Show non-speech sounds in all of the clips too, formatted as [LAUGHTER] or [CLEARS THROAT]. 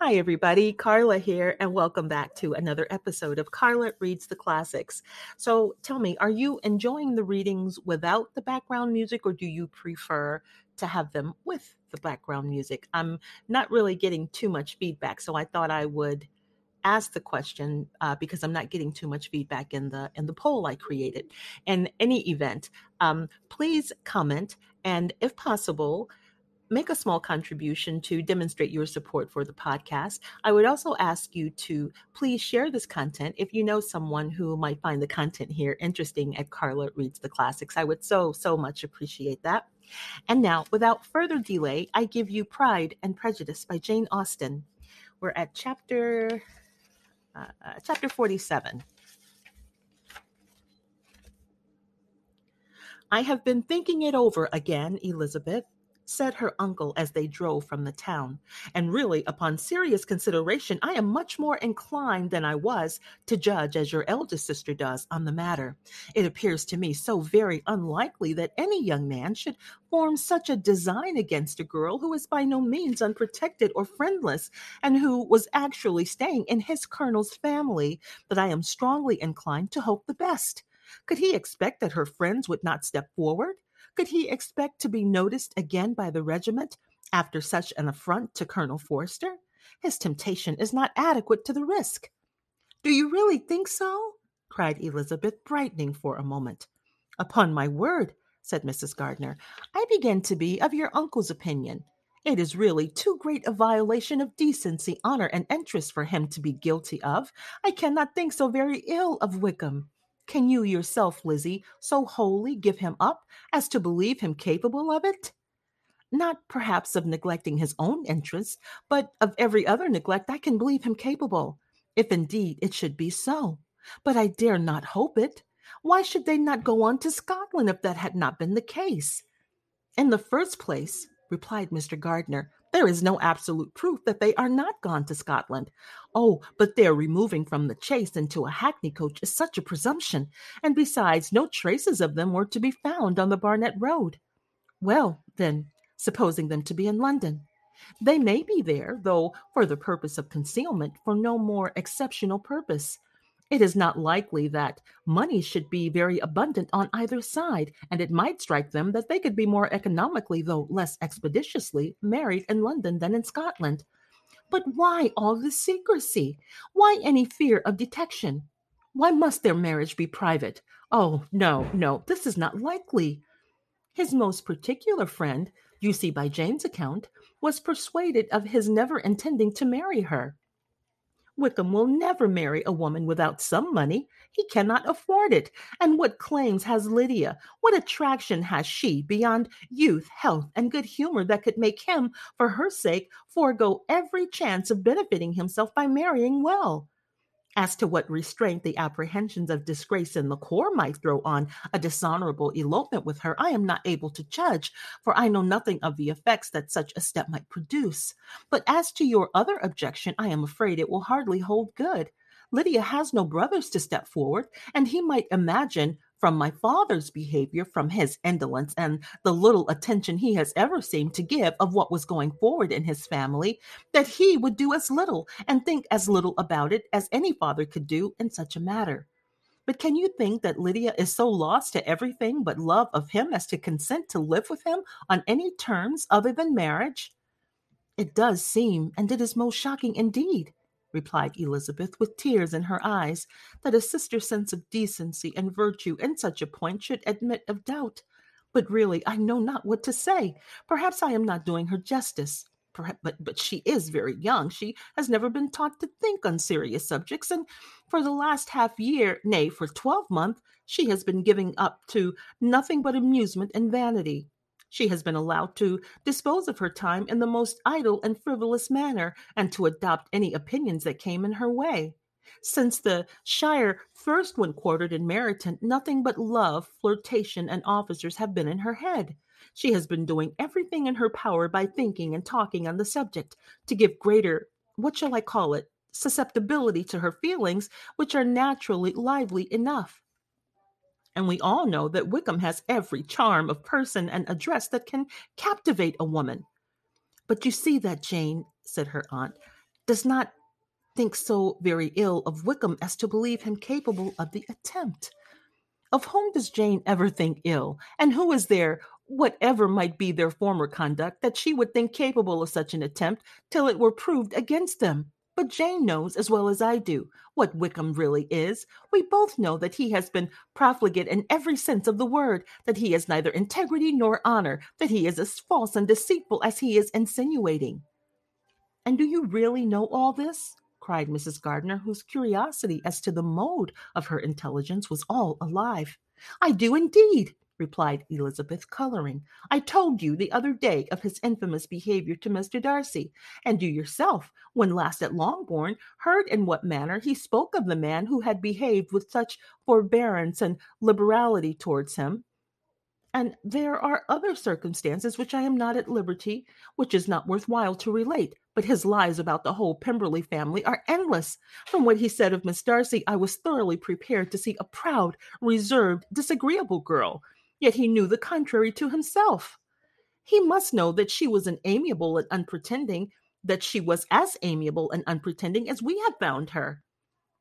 Hi, everybody. Carla here, and welcome back to another episode of Carla Reads the Classics. So, tell me, are you enjoying the readings without the background music, or do you prefer to have them with the background music? I'm not really getting too much feedback, so I thought I would ask the question uh, because I'm not getting too much feedback in the in the poll I created. In any event, um, please comment, and if possible make a small contribution to demonstrate your support for the podcast. I would also ask you to please share this content if you know someone who might find the content here interesting at Carla Reads the Classics. I would so, so much appreciate that. And now, without further delay, I give you Pride and Prejudice by Jane Austen. We're at chapter uh, uh chapter 47. I have been thinking it over again, Elizabeth said her uncle as they drove from the town. And really, upon serious consideration, I am much more inclined than I was to judge as your eldest sister does on the matter. It appears to me so very unlikely that any young man should form such a design against a girl who is by no means unprotected or friendless, and who was actually staying in his colonel's family, that I am strongly inclined to hope the best. Could he expect that her friends would not step forward? Could he expect to be noticed again by the regiment after such an affront to Colonel Forster? His temptation is not adequate to the risk. Do you really think so? cried Elizabeth, brightening for a moment. Upon my word, said Mrs. Gardiner, I begin to be of your uncle's opinion. It is really too great a violation of decency, honor, and interest for him to be guilty of. I cannot think so very ill of Wickham. Can you yourself, Lizzie, so wholly give him up as to believe him capable of it? Not perhaps of neglecting his own interests, but of every other neglect I can believe him capable, if indeed it should be so. But I dare not hope it. Why should they not go on to Scotland if that had not been the case? In the first place, replied Mr. Gardiner, there is no absolute proof that they are not gone to Scotland. Oh, but their removing from the chaise into a hackney coach is such a presumption, and besides, no traces of them were to be found on the Barnet Road. Well, then, supposing them to be in London, they may be there, though for the purpose of concealment, for no more exceptional purpose. It is not likely that money should be very abundant on either side, and it might strike them that they could be more economically, though less expeditiously, married in London than in Scotland. But why all this secrecy? Why any fear of detection? Why must their marriage be private? Oh, no, no, this is not likely. His most particular friend, you see by Jane's account, was persuaded of his never intending to marry her. Wickham will never marry a woman without some money. He cannot afford it. And what claims has Lydia? What attraction has she beyond youth, health, and good humor that could make him, for her sake, forego every chance of benefiting himself by marrying well? As to what restraint the apprehensions of disgrace in the corps might throw on a dishonorable elopement with her, I am not able to judge, for I know nothing of the effects that such a step might produce. But as to your other objection, I am afraid it will hardly hold good. Lydia has no brothers to step forward, and he might imagine from my father's behavior, from his indolence, and the little attention he has ever seemed to give of what was going forward in his family, that he would do as little and think as little about it as any father could do in such a matter. But can you think that Lydia is so lost to everything but love of him as to consent to live with him on any terms other than marriage? It does seem, and it is most shocking indeed, replied Elizabeth, with tears in her eyes, that a sister's sense of decency and virtue in such a point should admit of doubt. But really, I know not what to say. Perhaps I am not doing her justice. Perhaps, but but she is very young. She has never been taught to think on serious subjects, and for the last half year, nay, for twelve month, she has been giving up to nothing but amusement and vanity. She has been allowed to dispose of her time in the most idle and frivolous manner, and to adopt any opinions that came in her way. Since the Shire first went quartered in Meryton, nothing but love, flirtation, and officers have been in her head. She has been doing everything in her power by thinking and talking on the subject to give greater, what shall I call it, susceptibility to her feelings, which are naturally lively enough. And we all know that Wickham has every charm of person and address that can captivate a woman. But you see that, Jane, said her aunt, does not think so very ill of Wickham as to believe him capable of the attempt. Of whom does Jane ever think ill? And who is there, whatever might be their former conduct, that she would think capable of such an attempt till it were proved against them? But Jane knows as well as I do what Wickham really is. We both know that he has been profligate in every sense of the word, that he has neither integrity nor honor, that he is as false and deceitful as he is insinuating. And do you really know all this? cried Mrs. Gardiner, whose curiosity as to the mode of her intelligence was all alive. I do indeed, replied Elizabeth, coloring. I told you the other day of his infamous behavior to Mr. Darcy, and you yourself, when last at Longbourn, heard in what manner he spoke of the man who had behaved with such forbearance and liberality towards him. And there are other circumstances which I am not at liberty, which is not worth while to relate. But his lies about the whole Pemberley family are endless. From what he said of Miss Darcy, I was thoroughly prepared to see a proud, reserved, disagreeable girl. Yet he knew the contrary to himself. He must know that she was an amiable and unpretending, that she was as amiable and unpretending as we have found her.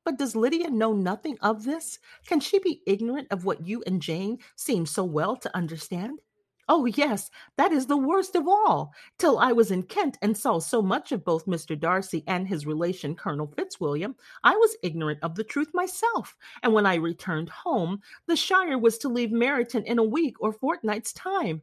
But does Lydia know nothing of this? Can she be ignorant of what you and Jane seem so well to understand? Oh, yes, that is the worst of all. Till I was in Kent and saw so much of both Mr. Darcy and his relation, Colonel Fitzwilliam, I was ignorant of the truth myself. And when I returned home, the Shire was to leave Meryton in a week or fortnight's time.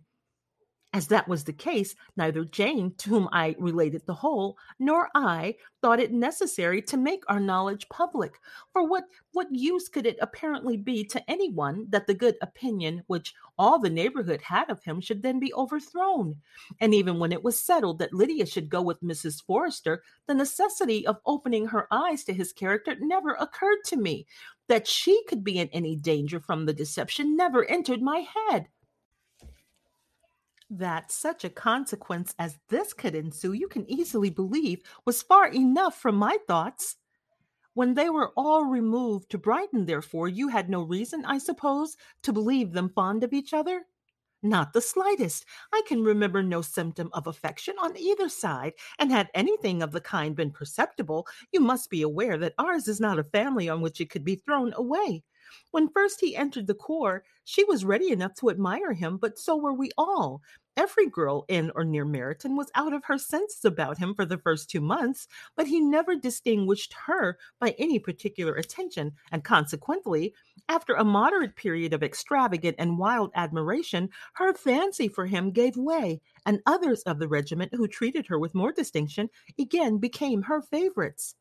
As that was the case, neither Jane, to whom I related the whole, nor I thought it necessary to make our knowledge public. For what, what use could it apparently be to any one that the good opinion which all the neighborhood had of him should then be overthrown? And even when it was settled that Lydia should go with Mrs. Forster, the necessity of opening her eyes to his character never occurred to me. That she could be in any danger from the deception never entered my head that such a consequence as this could ensue, you can easily believe, was far enough from my thoughts. When they were all removed to Brighton, therefore, you had no reason, I suppose, to believe them fond of each other? Not the slightest. I can remember no symptom of affection on either side, and had anything of the kind been perceptible, you must be aware that ours is not a family on which it could be thrown away. When first he entered the corps, she was ready enough to admire him, but so were we all. Every girl in or near Meryton was out of her senses about him for the first two months, but he never distinguished her by any particular attention, and consequently, after a moderate period of extravagant and wild admiration, her fancy for him gave way, and others of the regiment who treated her with more distinction again became her favorites.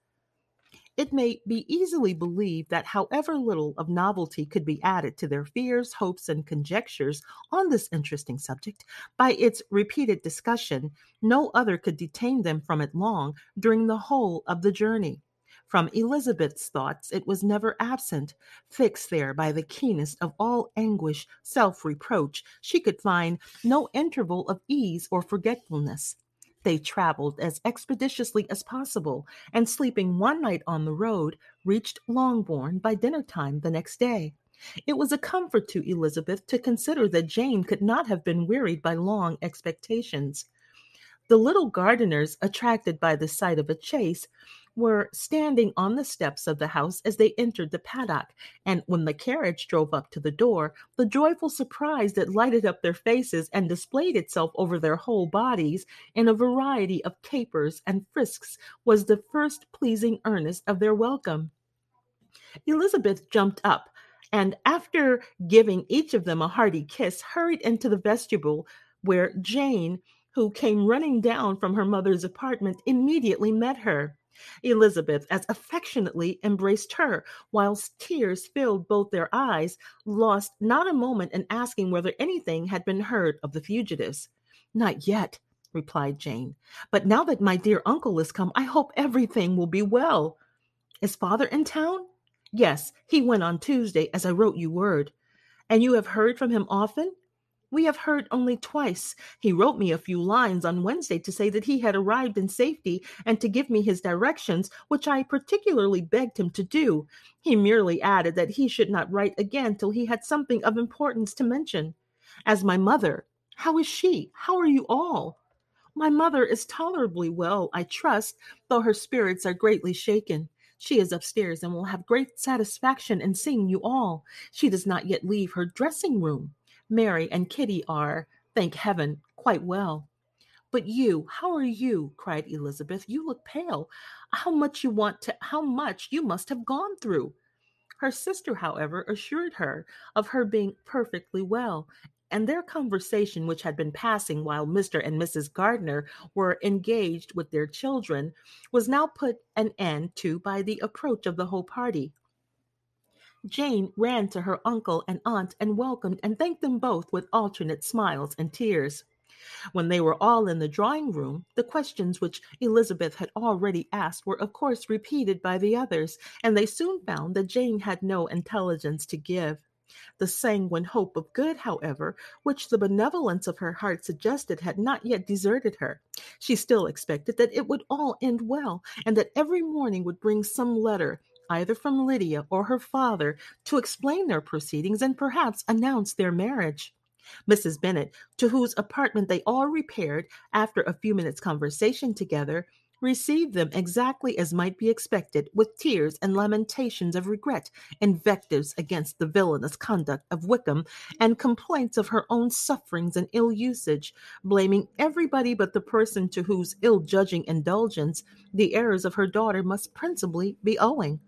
It may be easily believed that however little of novelty could be added to their fears, hopes, and conjectures on this interesting subject by its repeated discussion, no other could detain them from it long during the whole of the journey. From Elizabeth's thoughts, it was never absent, fixed there by the keenest of all anguish, self reproach. She could find no interval of ease or forgetfulness. They traveled as expeditiously as possible, and sleeping one night on the road, reached Longbourn by dinner time the next day. It was a comfort to Elizabeth to consider that Jane could not have been wearied by long expectations. The little Gardiners, attracted by the sight of a chaise, were standing on the steps of the house as they entered the paddock, and when the carriage drove up to the door, the joyful surprise that lighted up their faces and displayed itself over their whole bodies in a variety of capers and frisks was the first pleasing earnest of their welcome. Elizabeth jumped up, and after giving each of them a hearty kiss, hurried into the vestibule where Jane, who came running down from her mother's apartment, immediately met her. Elizabeth as affectionately embraced her, whilst tears filled both their eyes, lost not a moment in asking whether anything had been heard of the fugitives. Not yet, replied Jane. But now that my dear uncle is come, I hope everything will be well. Is father in town? Yes, he went on Tuesday, as I wrote you word. And you have heard from him often? We have heard only twice. He wrote me a few lines on Wednesday to say that he had arrived in safety and to give me his directions, which I particularly begged him to do. He merely added that he should not write again till he had something of importance to mention. As my mother, how is she? How are you all? My mother is tolerably well, I trust, though her spirits are greatly shaken. She is upstairs and will have great satisfaction in seeing you all. She does not yet leave her dressing room. Mary and Kitty are, thank heaven, quite well. But you, how are you? cried Elizabeth. You look pale. How much you want to how much you must have gone through. Her sister, however, assured her of her being perfectly well, and their conversation, which had been passing while Mr. and Mrs. Gardiner were engaged with their children, was now put an end to by the approach of the whole party. Jane ran to her uncle and aunt and welcomed and thanked them both with alternate smiles and tears. When they were all in the drawing room, the questions which Elizabeth had already asked were of course repeated by the others, and they soon found that Jane had no intelligence to give. The sanguine hope of good, however, which the benevolence of her heart suggested, had not yet deserted her. She still expected that it would all end well, and that every morning would bring some letter, either from Lydia or her father, to explain their proceedings and perhaps announce their marriage. Mrs. Bennet, to whose apartment they all repaired after a few minutes' conversation together, received them exactly as might be expected, with tears and lamentations of regret, invectives against the villainous conduct of Wickham, and complaints of her own sufferings and ill usage, blaming everybody but the person to whose ill judging indulgence the errors of her daughter must principally be owing.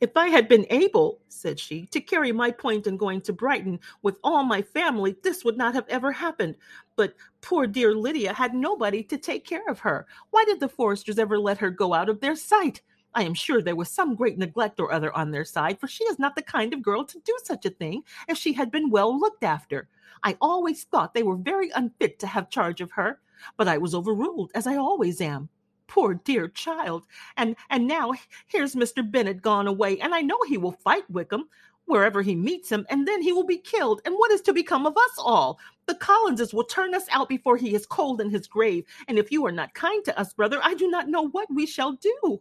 If I had been able, said she, to carry my point in going to Brighton with all my family, this would not have ever happened. But poor dear Lydia had nobody to take care of her. Why did the Forsters ever let her go out of their sight? I am sure there was some great neglect or other on their side, for she is not the kind of girl to do such a thing if she had been well looked after. I always thought they were very unfit to have charge of her, but I was overruled, as I always am. Poor dear child. And and now here's Mr. Bennet gone away, and I know he will fight Wickham wherever he meets him, and then he will be killed. And what is to become of us all? The Collinses will turn us out before he is cold in his grave. And if you are not kind to us, brother, I do not know what we shall do.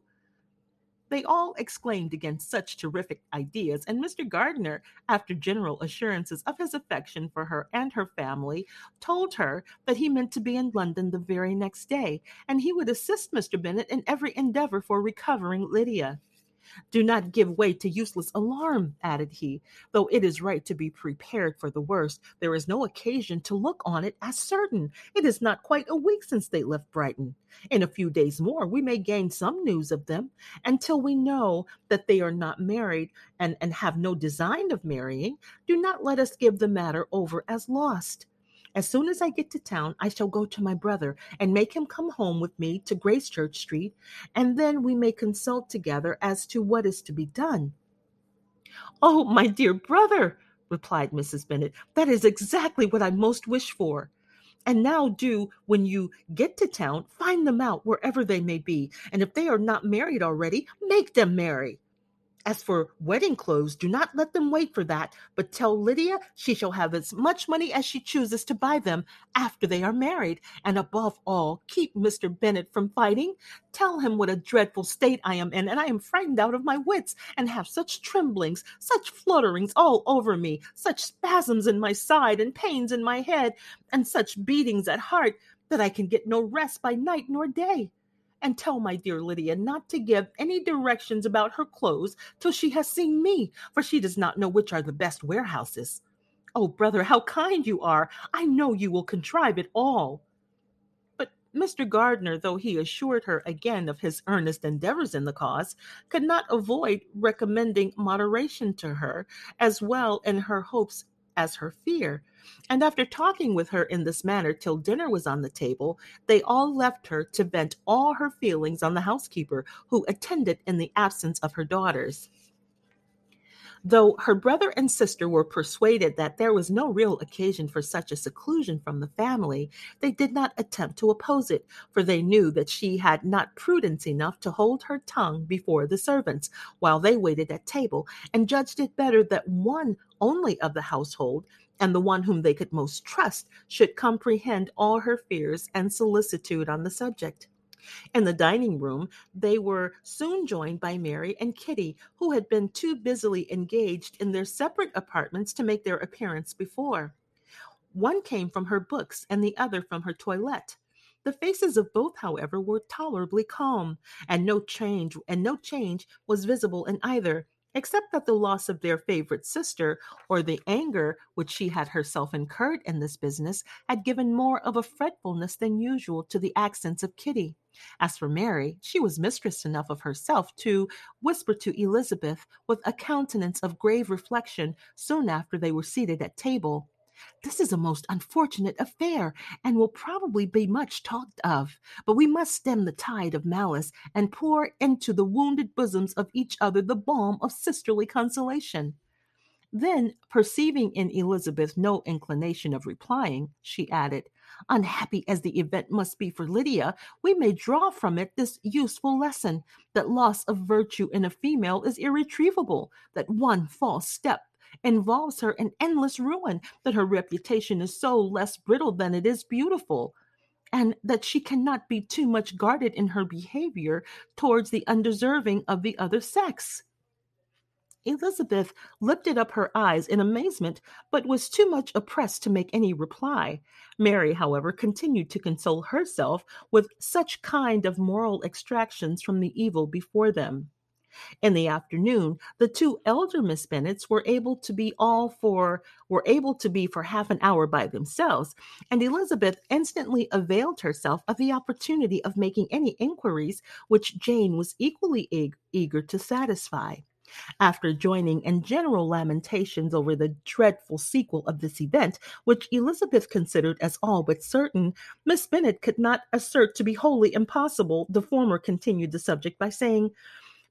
They all exclaimed against such terrific ideas, and Mr. Gardiner, after general assurances of his affection for her and her family, told her that he meant to be in London the very next day, and he would assist Mr. Bennet in every endeavor for recovering Lydia. Do not give way to useless alarm, added he. Though it is right to be prepared for the worst, there is no occasion to look on it as certain. It is not quite a week since they left Brighton. In a few days more, we may gain some news of them. Until we know that they are not married and, and have no design of marrying, do not let us give the matter over as lost. As soon as I get to town, I shall go to my brother and make him come home with me to Gracechurch Street, and then we may consult together as to what is to be done. Oh, my dear brother, replied Mrs. Bennet, that is exactly what I most wish for. And now do, when you get to town, find them out wherever they may be, and if they are not married already, make them marry. As for wedding clothes, do not let them wait for that, but tell Lydia she shall have as much money as she chooses to buy them after they are married. And above all, keep Mr. Bennet from fighting. Tell him what a dreadful state I am in, and I am frightened out of my wits, and have such tremblings, such flutterings all over me, such spasms in my side, and pains in my head, and such beatings at heart, that I can get no rest by night nor day and tell my dear Lydia not to give any directions about her clothes till she has seen me, for she does not know which are the best warehouses. Oh, brother, how kind you are! I know you will contrive it all. But Mr. Gardiner, though he assured her again of his earnest endeavors in the cause, could not avoid recommending moderation to her, as well in her hopes as her fear. And after talking with her in this manner till dinner was on the table, they all left her to vent all her feelings on the housekeeper, who attended in the absence of her daughters. Though her brother and sister were persuaded that there was no real occasion for such a seclusion from the family, they did not attempt to oppose it, for they knew that she had not prudence enough to hold her tongue before the servants while they waited at table, and judged it better that one only of the household and the one whom they could most trust should comprehend all her fears and solicitude on the subject. In the dining room, they were soon joined by Mary and Kitty, who had been too busily engaged in their separate apartments to make their appearance before. One came from her books and the other from her toilette. The faces of both, however, were tolerably calm, and no change and no change was visible in either, except that the loss of their favorite sister, or the anger which she had herself incurred in this business, had given more of a fretfulness than usual to the accents of Kitty. As for Mary, she was mistress enough of herself to whisper to Elizabeth, with a countenance of grave reflection, soon after they were seated at table. This is a most unfortunate affair, and will probably be much talked of. But we must stem the tide of malice and pour into the wounded bosoms of each other the balm of sisterly consolation. Then, perceiving in Elizabeth no inclination of replying, she added, Unhappy as the event must be for Lydia, we may draw from it this useful lesson that loss of virtue in a female is irretrievable, that one false step involves her in endless ruin, that her reputation is so less brittle than it is beautiful, and that she cannot be too much guarded in her behavior towards the undeserving of the other sex. Elizabeth lifted up her eyes in amazement, but was too much oppressed to make any reply. Mary, however, continued to console herself with such kind of moral extractions from the evil before them. In the afternoon, the two elder Miss Bennets were able to be all for were able to be for half an hour by themselves, and Elizabeth instantly availed herself of the opportunity of making any inquiries which Jane was equally eager to satisfy. After joining in general lamentations over the dreadful sequel of this event, which Elizabeth considered as all but certain, Miss Bennet could not assert to be wholly impossible. The former continued the subject by saying,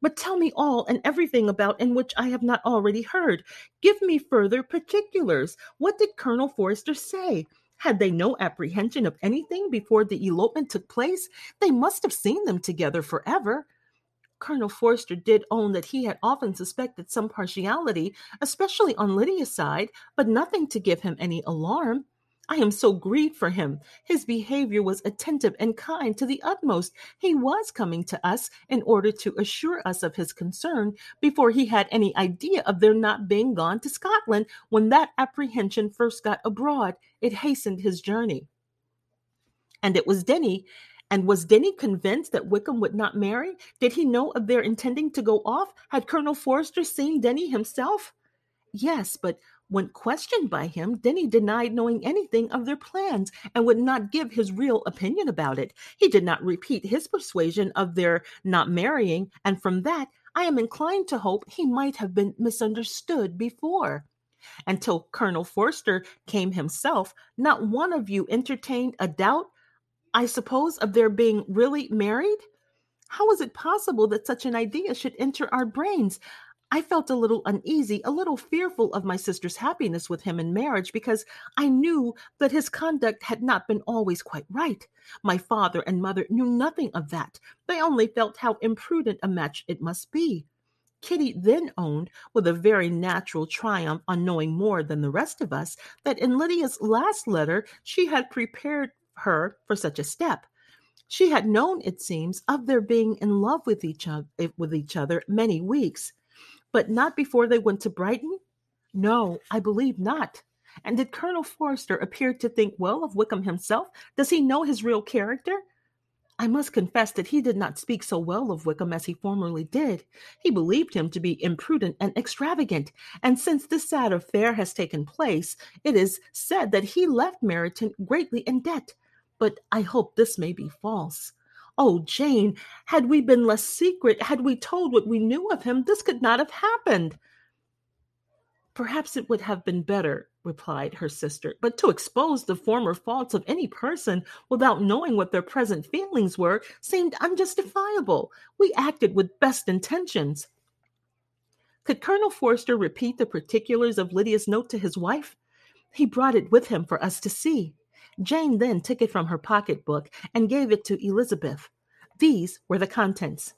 but tell me all and everything about in which I have not already heard. Give me further particulars. What did Colonel Forster say? Had they no apprehension of anything before the elopement took place? They must have seen them together forever. Colonel Forster did own that he had often suspected some partiality, especially on Lydia's side, but nothing to give him any alarm. I am so grieved for him. His behavior was attentive and kind to the utmost. He was coming to us in order to assure us of his concern before he had any idea of their not being gone to Scotland. When that apprehension first got abroad, it hastened his journey. And it was Denny and was Denny convinced that Wickham would not marry? Did he know of their intending to go off? Had Colonel Forster seen Denny himself? Yes, but when questioned by him, Denny denied knowing anything of their plans and would not give his real opinion about it. He did not repeat his persuasion of their not marrying, and from that, I am inclined to hope he might have been misunderstood before. Until Colonel Forster came himself, not one of you entertained a doubt I suppose, of their being really married? How was it possible that such an idea should enter our brains? I felt a little uneasy, a little fearful of my sister's happiness with him in marriage because I knew that his conduct had not been always quite right. My father and mother knew nothing of that. They only felt how imprudent a match it must be. Kitty then owned, with a very natural triumph on knowing more than the rest of us, that in Lydia's last letter she had prepared her for such a step. She had known, it seems, of their being in love with each other eh, with each other many weeks, but not before they went to Brighton. No, I believe not. And did Colonel Forster appear to think well of Wickham himself? Does he know his real character? I must confess that he did not speak so well of Wickham as he formerly did. He believed him to be imprudent and extravagant, and since this sad affair has taken place, it is said that he left Meryton greatly in debt but I hope this may be false. Oh, Jane, had we been less secret, had we told what we knew of him, this could not have happened. Perhaps it would have been better, replied her sister, but to expose the former faults of any person without knowing what their present feelings were seemed unjustifiable. We acted with best intentions. Could Colonel Forster repeat the particulars of Lydia's note to his wife? He brought it with him for us to see. Jane then took it from her pocketbook and gave it to Elizabeth. These were the contents.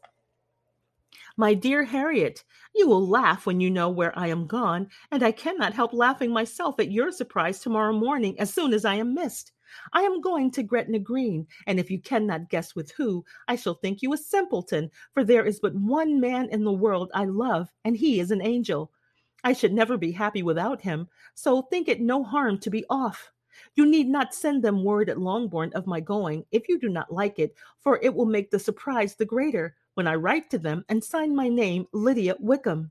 My dear Harriet, you will laugh when you know where I am gone, and I cannot help laughing myself at your surprise tomorrow morning as soon as I am missed. I am going to Gretna Green, and if you cannot guess with who, I shall think you a simpleton, for there is but one man in the world I love, and he is an angel. I should never be happy without him, so think it no harm to be off. You need not send them word at Longbourn of my going if you do not like it, for it will make the surprise the greater when I write to them and sign my name Lydia Wickham.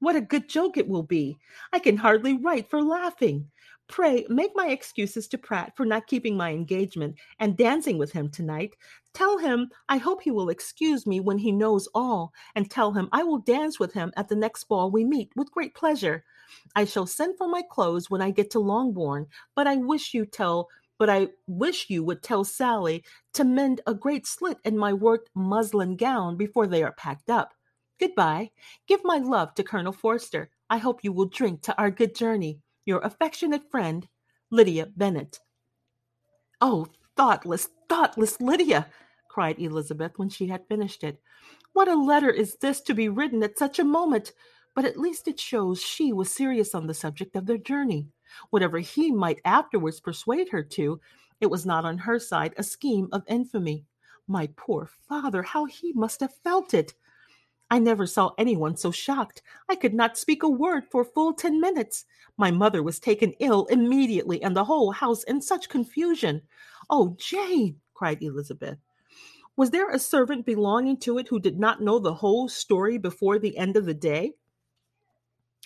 What a good joke it will be! I can hardly write for laughing. Pray make my excuses to Pratt for not keeping my engagement and dancing with him tonight. Tell him I hope he will excuse me when he knows all, and tell him I will dance with him at the next ball we meet with great pleasure. I shall send for my clothes when I get to Longbourn, but I wish you tell but I wish you would tell Sally to mend a great slit in my worked muslin gown before they are packed up. Goodbye. Give my love to Colonel Forster. I hope you will drink to our good journey. Your affectionate friend, Lydia Bennet. Oh, thoughtless, thoughtless Lydia! cried Elizabeth when she had finished it. What a letter is this to be written at such a moment! But at least it shows she was serious on the subject of their journey. Whatever he might afterwards persuade her to, it was not on her side a scheme of infamy. My poor father, how he must have felt it! I never saw anyone so shocked. I could not speak a word for full ten minutes. My mother was taken ill immediately, and the whole house in such confusion. Oh, Jane, cried Elizabeth. Was there a servant belonging to it who did not know the whole story before the end of the day?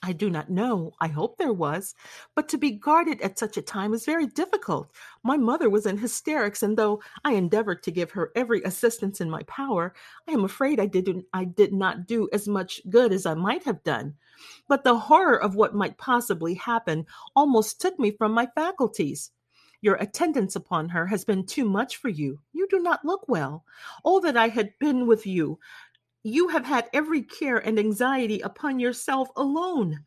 I do not know. I hope there was. But to be guarded at such a time is very difficult. My mother was in hysterics, and though I endeavored to give her every assistance in my power, I am afraid I did, I did not do as much good as I might have done. But the horror of what might possibly happen almost took me from my faculties. Your attendance upon her has been too much for you. You do not look well. Oh, that I had been with you! You have had every care and anxiety upon yourself alone.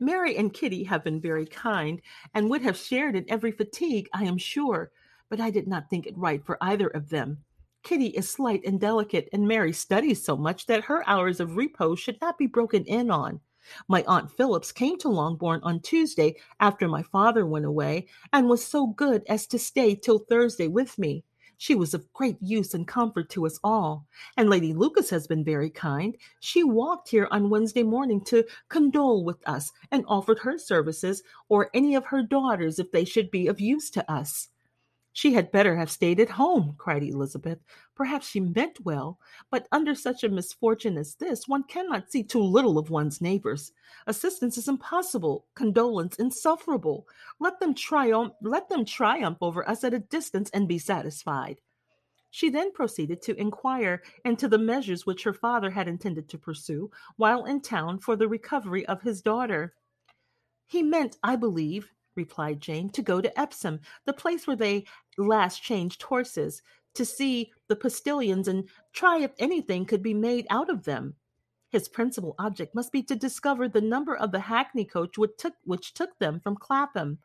Mary and Kitty have been very kind, and would have shared in every fatigue, I am sure, but I did not think it right for either of them. Kitty is slight and delicate, and Mary studies so much that her hours of repose should not be broken in on. My Aunt Phillips came to Longbourn on Tuesday after my father went away, and was so good as to stay till Thursday with me. She was of great use and comfort to us all. And Lady Lucas has been very kind. She walked here on Wednesday morning to condole with us and offered her services or any of her daughters if they should be of use to us. She had better have stayed at home, cried Elizabeth. Perhaps she meant well, but under such a misfortune as this, one cannot see too little of one's neighbors. Assistance is impossible, condolence insufferable. Let them triumph, let them triumph over us at a distance and be satisfied. She then proceeded to inquire into the measures which her father had intended to pursue while in town for the recovery of his daughter. He meant, I believe, replied Jane, to go to Epsom, the place where they last changed horses, to see the postilions and try if anything could be made out of them. His principal object must be to discover the number of the hackney coach which took, which took them from Clapham.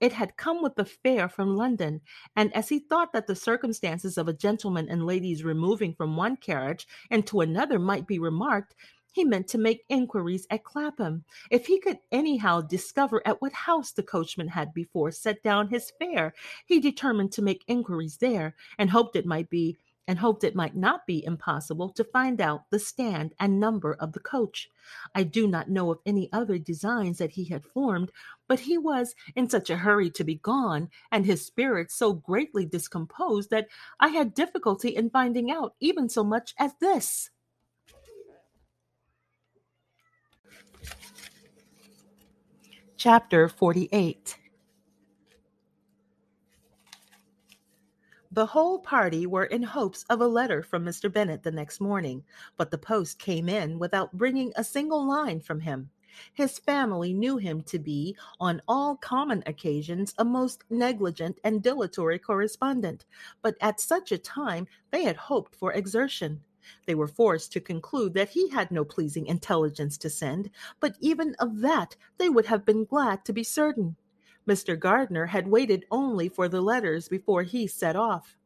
It had come with the fare from London, and as he thought that the circumstances of a gentleman and ladies removing from one carriage into another might be remarked, he meant to make inquiries at Clapham. If he could anyhow discover at what house the coachman had before set down his fare, he determined to make inquiries there, and hoped it might be and hoped it might not be impossible to find out the stand and number of the coach. I do not know of any other designs that he had formed, but he was in such a hurry to be gone, and his spirits so greatly discomposed, that I had difficulty in finding out even so much as this. Chapter 48 The whole party were in hopes of a letter from Mr. Bennet the next morning, but the post came in without bringing a single line from him. His family knew him to be, on all common occasions, a most negligent and dilatory correspondent, but at such a time they had hoped for exertion. They were forced to conclude that he had no pleasing intelligence to send, but even of that they would have been glad to be certain. Mr. Gardiner had waited only for the letters before he set off.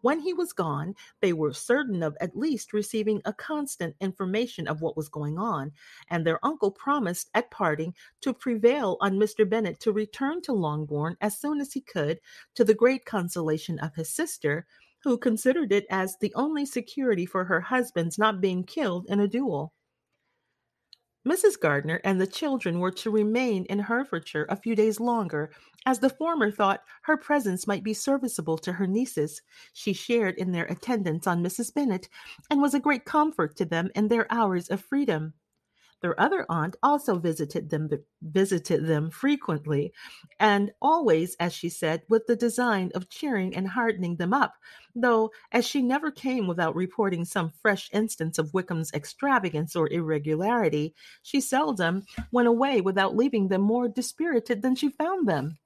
When he was gone, they were certain of at least receiving a constant information of what was going on, and their uncle promised at parting to prevail on Mr. Bennet to return to Longbourn as soon as he could, to the great consolation of his sister, who considered it as the only security for her husband's not being killed in a duel. Mrs. Gardiner and the children were to remain in Hertfordshire a few days longer, as the former thought her presence might be serviceable to her nieces. She shared in their attendance on Mrs. Bennet, and was a great comfort to them in their hours of freedom. Their other aunt also visited them visited them frequently, and always, as she said, with the design of cheering and heartening them up, though as she never came without reporting some fresh instance of Wickham's extravagance or irregularity, she seldom went away without leaving them more dispirited than she found them.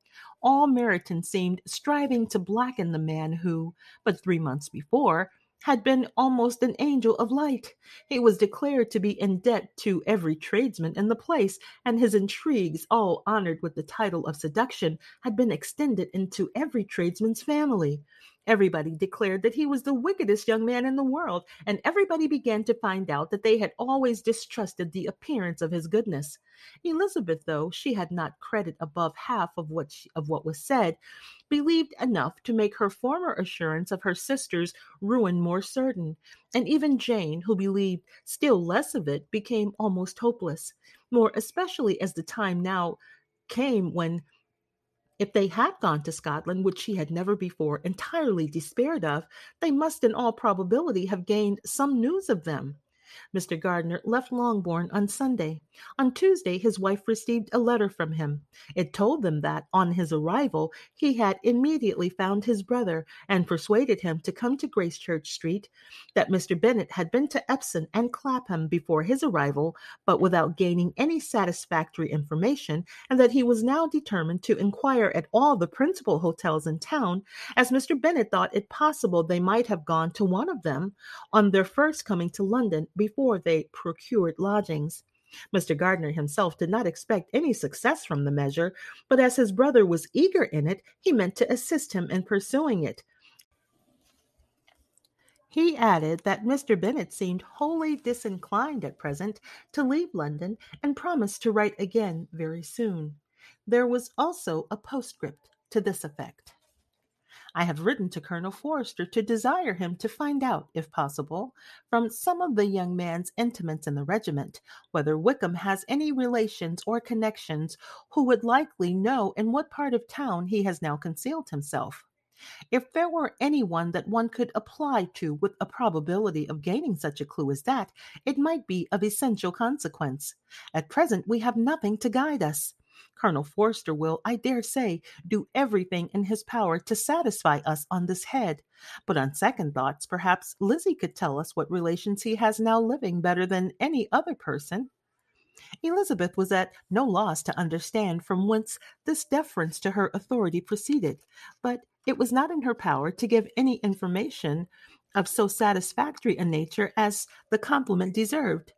All Meryton seemed striving to blacken the man who, but three months before, had been almost an angel of light. He was declared to be in debt to every tradesman in the place, and his intrigues, all honored with the title of seduction, had been extended into every tradesman's family. Everybody declared that he was the wickedest young man in the world, and everybody began to find out that they had always distrusted the appearance of his goodness. Elizabeth, though she had not credit above half of what she, of what was said, believed enough to make her former assurance of her sister's ruin more certain, and even Jane, who believed still less of it, became almost hopeless, more especially as the time now came when if they had gone to Scotland, which she had never before entirely despaired of, they must in all probability have gained some news of them. Mr. Gardiner left Longbourn on Sunday. On Tuesday, his wife received a letter from him. It told them that, on his arrival, he had immediately found his brother and persuaded him to come to Gracechurch Street, that Mr. Bennet had been to Epsom and Clapham before his arrival, but without gaining any satisfactory information, and that he was now determined to inquire at all the principal hotels in town, as Mr. Bennet thought it possible they might have gone to one of them on their first coming to London before they procured lodgings. Mr. Gardiner himself did not expect any success from the measure, but as his brother was eager in it, he meant to assist him in pursuing it. He added that Mr. Bennet seemed wholly disinclined at present to leave London and promised to write again very soon. There was also a postscript to this effect. I have written to Colonel Forster to desire him to find out, if possible, from some of the young man's intimates in the regiment, whether Wickham has any relations or connections who would likely know in what part of town he has now concealed himself. If there were any one that one could apply to with a probability of gaining such a clue as that, it might be of essential consequence. At present, we have nothing to guide us. Colonel Forster will, I dare say, do everything in his power to satisfy us on this head. But on second thoughts, perhaps Lizzie could tell us what relations he has now living better than any other person. Elizabeth was at no loss to understand from whence this deference to her authority proceeded, but it was not in her power to give any information of so satisfactory a nature as the compliment deserved.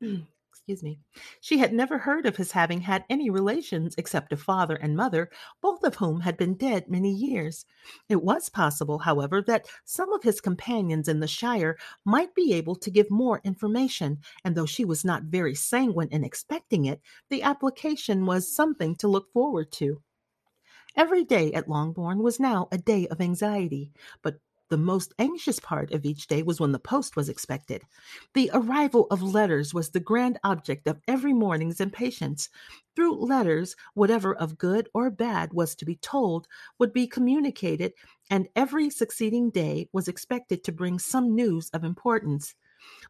[CLEARS THROAT] excuse me, she had never heard of his having had any relations except a father and mother, both of whom had been dead many years. It was possible, however, that some of his companions in the shire might be able to give more information, and though she was not very sanguine in expecting it, the application was something to look forward to. Every day at Longbourn was now a day of anxiety, but the most anxious part of each day was when the post was expected. The arrival of letters was the grand object of every morning's impatience. Through letters, whatever of good or bad was to be told would be communicated, and every succeeding day was expected to bring some news of importance.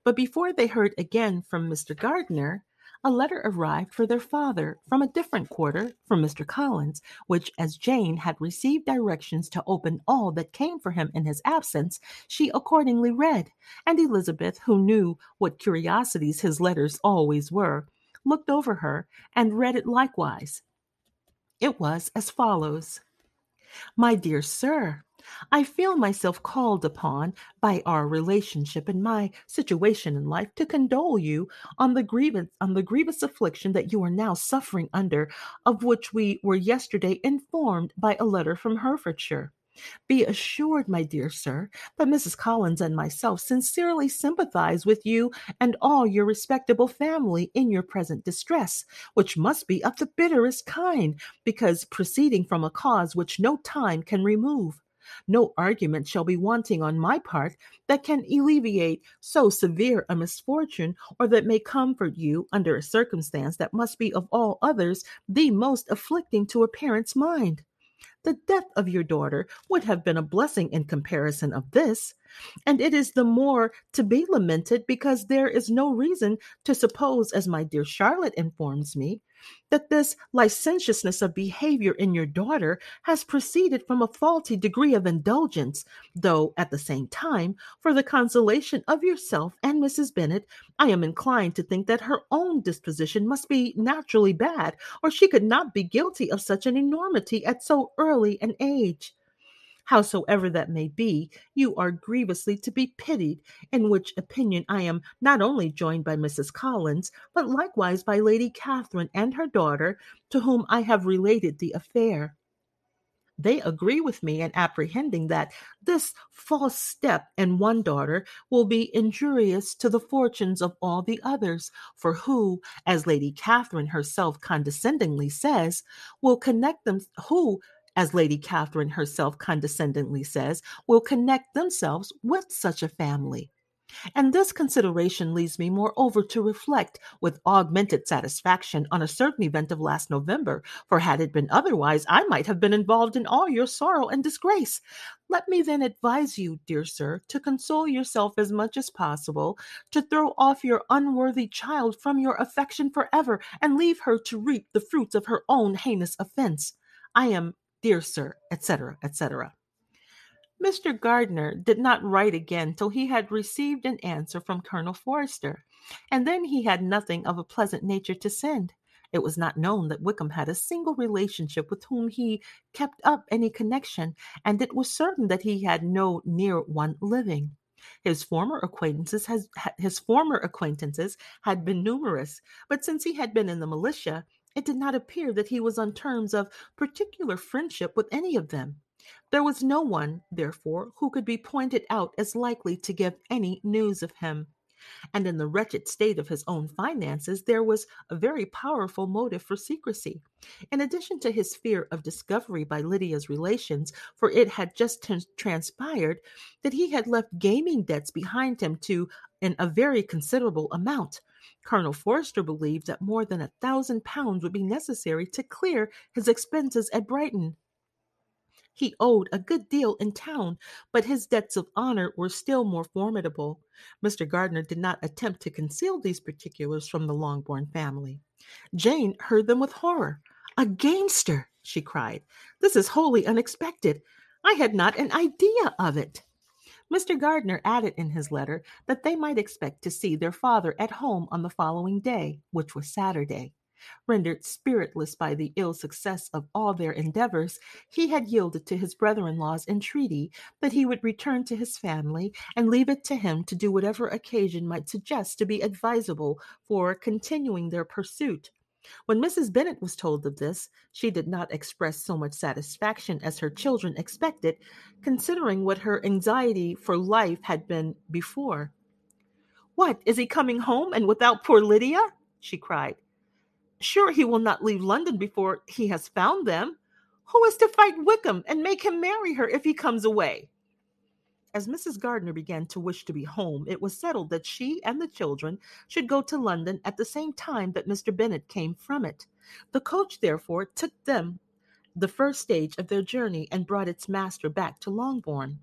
But before they heard again from Mr. Gardiner, a letter arrived for their father from a different quarter from Mr. Collins, which, as Jane had received directions to open all that came for him in his absence, she accordingly read, and Elizabeth, who knew what curiosities his letters always were, looked over her and read it likewise. It was as follows My dear sir, I feel myself called upon by our relationship and my situation in life to condole you on the grievance on the grievous affliction that you are now suffering under, of which we were yesterday informed by a letter from Hertfordshire. Be assured, my dear sir, that Mrs. Collins and myself sincerely sympathize with you and all your respectable family in your present distress, which must be of the bitterest kind, because proceeding from a cause which no time can remove. No argument shall be wanting on my part that can alleviate so severe a misfortune, or that may comfort you under a circumstance that must be of all others the most afflicting to a parent's mind. The death of your daughter would have been a blessing in comparison of this, and it is the more to be lamented because there is no reason to suppose, as my dear Charlotte informs me, that this licentiousness of behavior in your daughter has proceeded from a faulty degree of indulgence, though at the same time, for the consolation of yourself and Mrs. Bennet, I am inclined to think that her own disposition must be naturally bad, or she could not be guilty of such an enormity at so early an age. Howsoever that may be, you are grievously to be pitied, in which opinion I am not only joined by Mrs. Collins, but likewise by Lady Catherine and her daughter, to whom I have related the affair. They agree with me in apprehending that this false step in one daughter will be injurious to the fortunes of all the others, for who, as Lady Catherine herself condescendingly says, will connect them who as Lady Catherine herself condescendingly says, will connect themselves with such a family. And this consideration leads me, moreover, to reflect with augmented satisfaction on a certain event of last November, for had it been otherwise, I might have been involved in all your sorrow and disgrace. Let me then advise you, dear sir, to console yourself as much as possible, to throw off your unworthy child from your affection forever, and leave her to reap the fruits of her own heinous offense. I am Dear Sir, etc., etc. Mr. Gardiner did not write again till he had received an answer from Colonel Forster, and then he had nothing of a pleasant nature to send. It was not known that Wickham had a single relationship with whom he kept up any connection, and it was certain that he had no near one living. His former acquaintances has his former acquaintances had been numerous, but since he had been in the militia, it did not appear that he was on terms of particular friendship with any of them. There was no one, therefore, who could be pointed out as likely to give any news of him. And in the wretched state of his own finances, there was a very powerful motive for secrecy. In addition to his fear of discovery by Lydia's relations, for it had just t- transpired that he had left gaming debts behind him to a very considerable amount, Colonel Forster believed that more than a thousand pounds would be necessary to clear his expenses at Brighton. He owed a good deal in town, but his debts of honor were still more formidable. Mr. Gardiner did not attempt to conceal these particulars from the Longbourn family. Jane heard them with horror. A gamester, she cried. This is wholly unexpected. I had not an idea of it. Mr. Gardiner added in his letter that they might expect to see their father at home on the following day, which was Saturday. Rendered spiritless by the ill success of all their endeavors, he had yielded to his brother in law's entreaty that he would return to his family and leave it to him to do whatever occasion might suggest to be advisable for continuing their pursuit. When Mrs. Bennet was told of this, she did not express so much satisfaction as her children expected, considering what her anxiety for life had been before. What, is he coming home and without poor Lydia? she cried. Sure, he will not leave London before he has found them. Who is to fight Wickham and make him marry her if he comes away? As Mrs. Gardiner began to wish to be home, it was settled that she and the children should go to London at the same time that Mr. Bennet came from it. The coach, therefore, took them the first stage of their journey and brought its master back to Longbourn.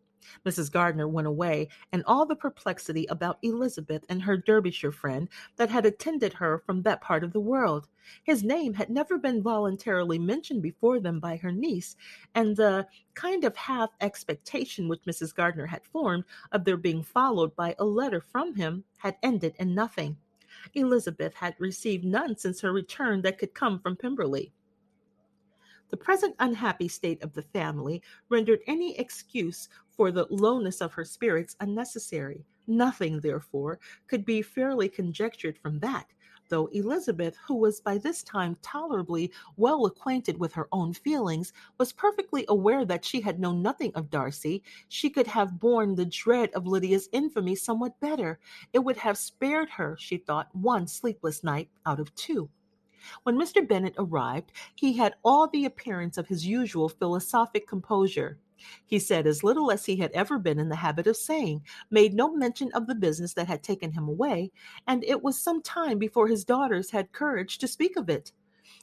Mrs. Gardiner went away, and all the perplexity about Elizabeth and her Derbyshire friend that had attended her from that part of the world. His name had never been voluntarily mentioned before them by her niece, and the kind of half expectation which Mrs. Gardiner had formed of their being followed by a letter from him had ended in nothing. Elizabeth had received none since her return that could come from Pemberley. The present unhappy state of the family rendered any excuse for the lowness of her spirits unnecessary. Nothing, therefore, could be fairly conjectured from that, though Elizabeth, who was by this time tolerably well acquainted with her own feelings, was perfectly aware that she had known nothing of Darcy, she could have borne the dread of Lydia's infamy somewhat better. It would have spared her, she thought, one sleepless night out of two. When Mr. Bennet arrived, he had all the appearance of his usual philosophic composure. He said as little as he had ever been in the habit of saying, made no mention of the business that had taken him away, and it was some time before his daughters had courage to speak of it.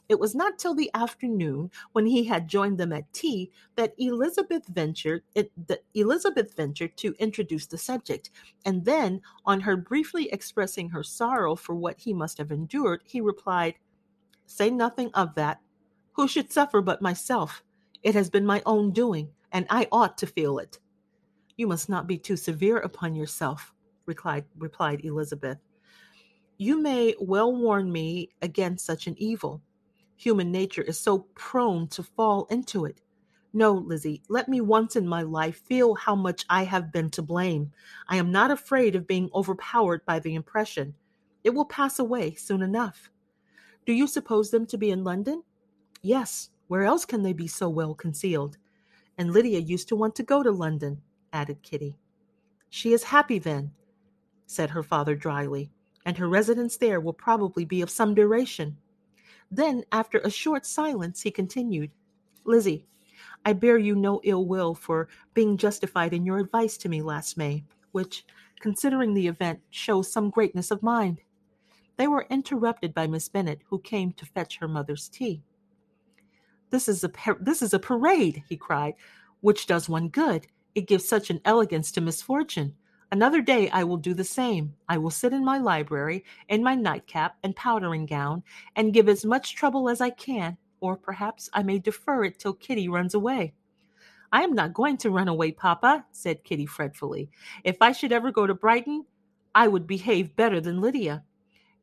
It was not till the afternoon, when he had joined them at tea, that Elizabeth ventured it, that Elizabeth ventured to introduce the subject, and then, on her briefly expressing her sorrow for what he must have endured, he replied, "Say nothing of that. Who should suffer but myself? It has been my own doing, and I ought to feel it." "You must not be too severe upon yourself," replied, replied Elizabeth. "You may well warn me against such an evil. Human nature is so prone to fall into it. No, Lizzie, let me once in my life feel how much I have been to blame. I am not afraid of being overpowered by the impression. It will pass away soon enough. Do you suppose them to be in London? Yes. Where else can they be so well concealed? And Lydia used to want to go to London, added Kitty. She is happy then, said her father dryly, and her residence there will probably be of some duration. Then, after a short silence, he continued, Lizzie, I bear you no ill will for being justified in your advice to me last May, which, considering the event, shows some greatness of mind. They were interrupted by Miss Bennet, who came to fetch her mother's tea. This is a par- this is a parade, he cried, which does one good. It gives such an elegance to misfortune. Another day I will do the same. I will sit in my library, in my nightcap and powdering gown, and give as much trouble as I can, or perhaps I may defer it till Kitty runs away. I am not going to run away, papa, said Kitty fretfully. If I should ever go to Brighton, I would behave better than Lydia.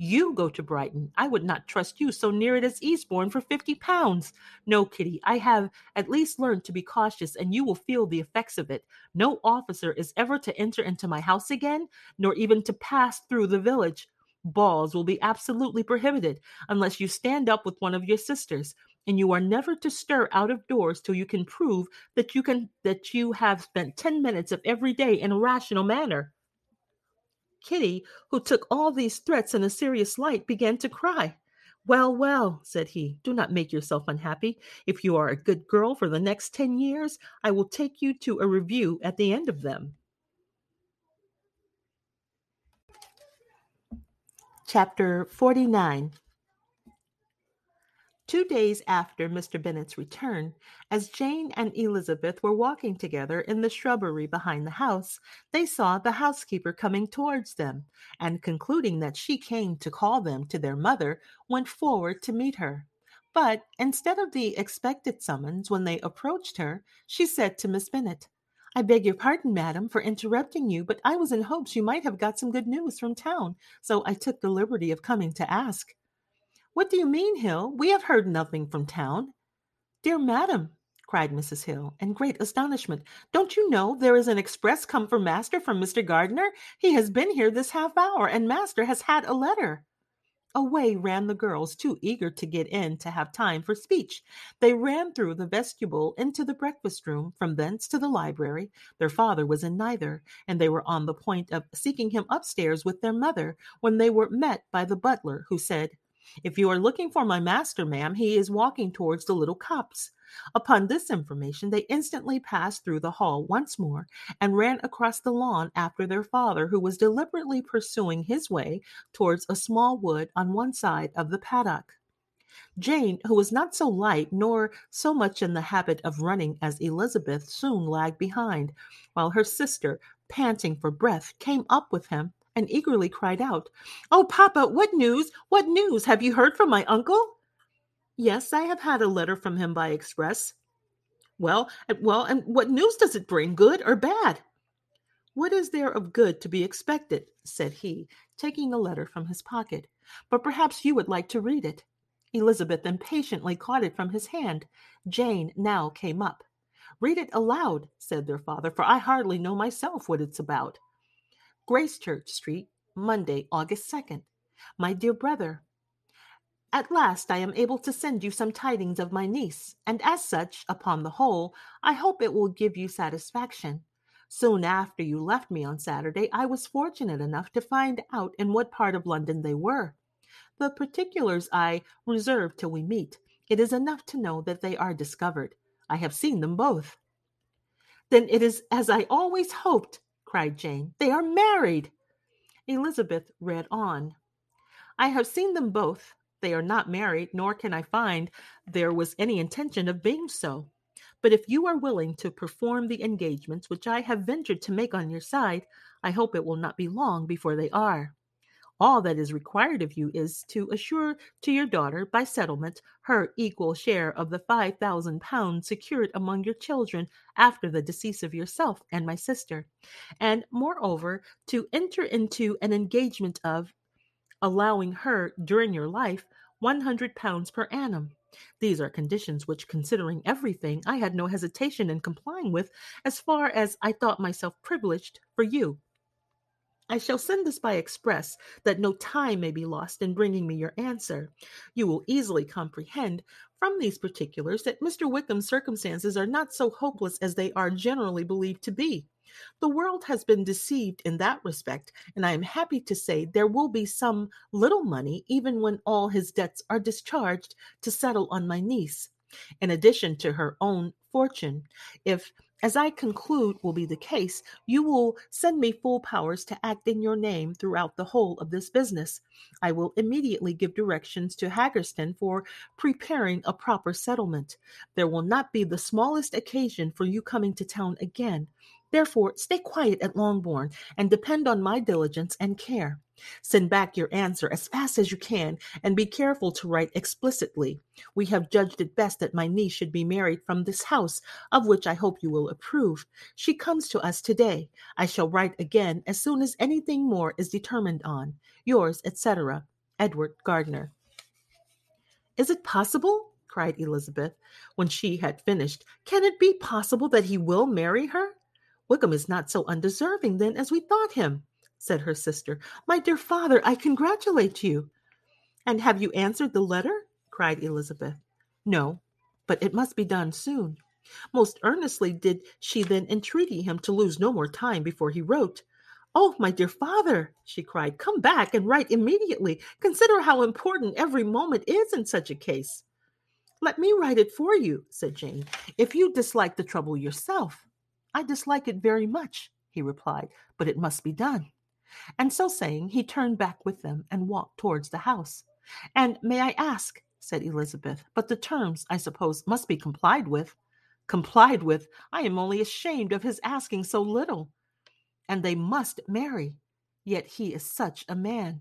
You go to Brighton. I would not trust you so near it as Eastbourne for fifty pounds. No, Kitty, I have at least learned to be cautious, and you will feel the effects of it. No officer is ever to enter into my house again, nor even to pass through the village. Balls will be absolutely prohibited unless you stand up with one of your sisters, and you are never to stir out of doors till you can prove that you can that you have spent ten minutes of every day in a rational manner. Kitty, who took all these threats in a serious light, began to cry. Well, well, said he, do not make yourself unhappy. If you are a good girl for the next ten years, I will take you to a review at the end of them. Chapter 49 Two days after Mr. Bennet's return, as Jane and Elizabeth were walking together in the shrubbery behind the house, they saw the housekeeper coming towards them, and concluding that she came to call them to their mother, went forward to meet her. But instead of the expected summons when they approached her, she said to Miss Bennet, I beg your pardon, madam, for interrupting you, but I was in hopes you might have got some good news from town, so I took the liberty of coming to ask. What do you mean, Hill? We have heard nothing from town. Dear madam, cried Mrs. Hill, in great astonishment, don't you know there is an express come for master from Mr. Gardiner? He has been here this half hour, and master has had a letter. Away ran the girls, too eager to get in to have time for speech. They ran through the vestibule into the breakfast room, from thence to the library. Their father was in neither, and they were on the point of seeking him upstairs with their mother when they were met by the butler, who said, if you are looking for my master, ma'am, he is walking towards the little copse. Upon this information, they instantly passed through the hall once more and ran across the lawn after their father, who was deliberately pursuing his way towards a small wood on one side of the paddock. Jane, who was not so light nor so much in the habit of running as Elizabeth, soon lagged behind, while her sister, panting for breath, came up with him and eagerly cried out, Oh, papa, what news? What news? Have you heard from my uncle? Yes, I have had a letter from him by express. Well, well, and what news does it bring, good or bad? What is there of good to be expected? said he, taking a letter from his pocket. But perhaps you would like to read it. Elizabeth impatiently caught it from his hand. Jane now came up. Read it aloud, said their father, for I hardly know myself what it's about. Gracechurch Street, Monday, August 2nd. My dear brother, At last I am able to send you some tidings of my niece, and as such, upon the whole, I hope it will give you satisfaction. Soon after you left me on Saturday, I was fortunate enough to find out in what part of London they were. The particulars I reserve till we meet. It is enough to know that they are discovered. I have seen them both. Then it is as I always hoped, cried Jane. They are married. Elizabeth read on. I have seen them both. They are not married, nor can I find there was any intention of being so. But if you are willing to perform the engagements which I have ventured to make on your side, I hope it will not be long before they are. All that is required of you is to assure to your daughter, by settlement, her equal share of the five thousand pounds secured among your children after the decease of yourself and my sister, and moreover to enter into an engagement of allowing her during your life one hundred pounds per annum. These are conditions which, considering everything, I had no hesitation in complying with, as far as I thought myself privileged for you. I shall send this by express, that no time may be lost in bringing me your answer. You will easily comprehend from these particulars that Mr. Wickham's circumstances are not so hopeless as they are generally believed to be. The world has been deceived in that respect, and I am happy to say there will be some little money, even when all his debts are discharged, to settle on my niece, in addition to her own fortune. If as I conclude will be the case, you will send me full powers to act in your name throughout the whole of this business. I will immediately give directions to Haggerston for preparing a proper settlement. There will not be the smallest occasion for you coming to town again. Therefore, stay quiet at Longbourn and depend on my diligence and care. Send back your answer as fast as you can and be careful to write explicitly. We have judged it best that my niece should be married from this house, of which I hope you will approve. She comes to us today. I shall write again as soon as anything more is determined on. Yours, etc., Edward Gardiner. Is it possible? cried Elizabeth, when she had finished. Can it be possible that he will marry her? Wickham is not so undeserving, then, as we thought him said her sister. My dear father, I congratulate you. And have you answered the letter? cried Elizabeth. No, but it must be done soon. Most earnestly did she then entreaty him to lose no more time before he wrote. Oh, my dear father, she cried, come back and write immediately. Consider how important every moment is in such a case. Let me write it for you, said Jane, if you dislike the trouble yourself. I dislike it very much, he replied, but it must be done. And so saying, he turned back with them and walked towards the house. And may I ask, said Elizabeth, but the terms, I suppose, must be complied with. Complied with? I am only ashamed of his asking so little. And they must marry. Yet he is such a man.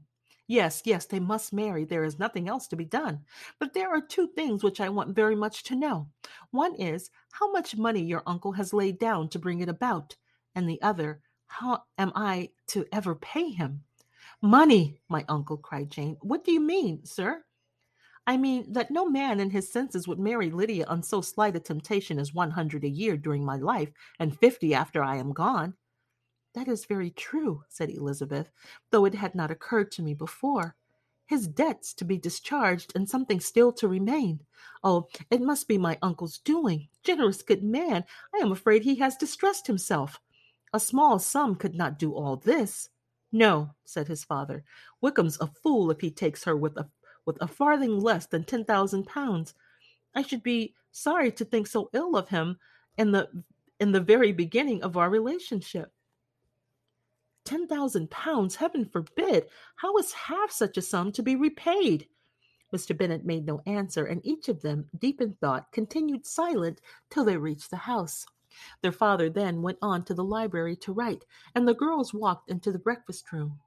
Yes, yes, they must marry. There is nothing else to be done. But there are two things which I want very much to know. One is how much money your uncle has laid down to bring it about, and the other, how am I to ever pay him? Money, my uncle, cried Jane. What do you mean, sir? I mean that no man in his senses would marry Lydia on so slight a temptation as one hundred a year during my life, and fifty after I am gone. That is very true, said Elizabeth, though it had not occurred to me before. His debts to be discharged, and something still to remain. Oh, it must be my uncle's doing. Generous good man, I am afraid he has distressed himself. A small sum could not do all this. No, said his father. Wickham's a fool if he takes her with a with a farthing less than ten thousand pounds. I should be sorry to think so ill of him in the in the very beginning of our relationship. Ten thousand pounds, heaven forbid! How is half such a sum to be repaid? Mr. Bennet made no answer, and each of them, deep in thought, continued silent till they reached the house. Their father then went on to the library to write, and the girls walked into the breakfast room.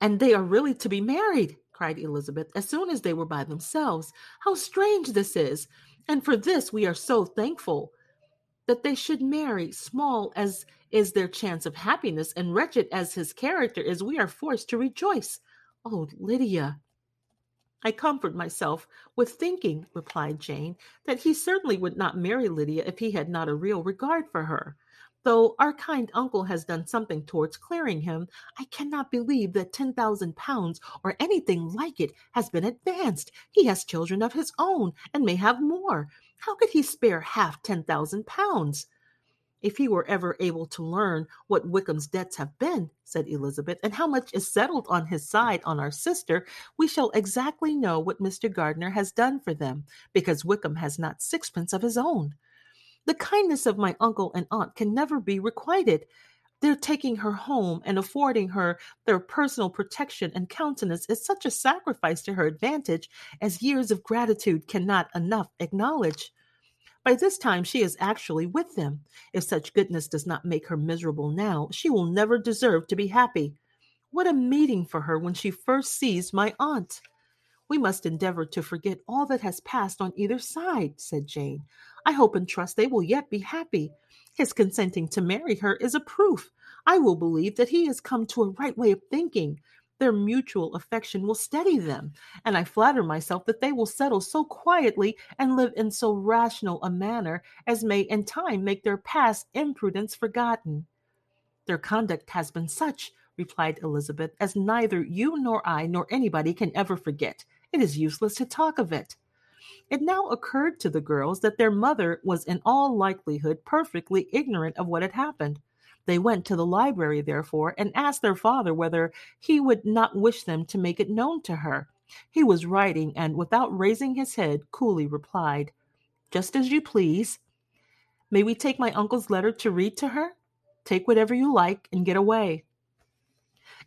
And they are really to be married, cried Elizabeth, as soon as they were by themselves. How strange this is! And for this we are so thankful. That they should marry, small as is their chance of happiness, and wretched as his character is, we are forced to rejoice. Oh, Lydia, I comfort myself with thinking, replied Jane, that he certainly would not marry Lydia if he had not a real regard for her. Though our kind uncle has done something towards clearing him, I cannot believe that ten thousand pounds or anything like it has been advanced. He has children of his own and may have more. How could he spare half ten thousand pounds? if he were ever able to learn what Wickham's debts have been, said Elizabeth, and how much is settled on his side on our sister, we shall exactly know what Mr. Gardiner has done for them, because Wickham has not sixpence of his own. The kindness of my uncle and aunt can never be requited. Their taking her home and affording her their personal protection and countenance is such a sacrifice to her advantage as years of gratitude cannot enough acknowledge. By this time, she is actually with them. If such goodness does not make her miserable now, she will never deserve to be happy. What a meeting for her when she first sees my aunt! We must endeavor to forget all that has passed on either side, said Jane. I hope and trust they will yet be happy. His consenting to marry her is a proof. I will believe that he has come to a right way of thinking. Their mutual affection will steady them, and I flatter myself that they will settle so quietly and live in so rational a manner as may in time make their past imprudence forgotten. Their conduct has been such, replied Elizabeth, as neither you nor I nor anybody can ever forget. It is useless to talk of it. It now occurred to the girls that their mother was in all likelihood perfectly ignorant of what had happened. They went to the library, therefore, and asked their father whether he would not wish them to make it known to her. He was writing, and without raising his head, coolly replied, Just as you please. May we take my uncle's letter to read to her? Take whatever you like and get away.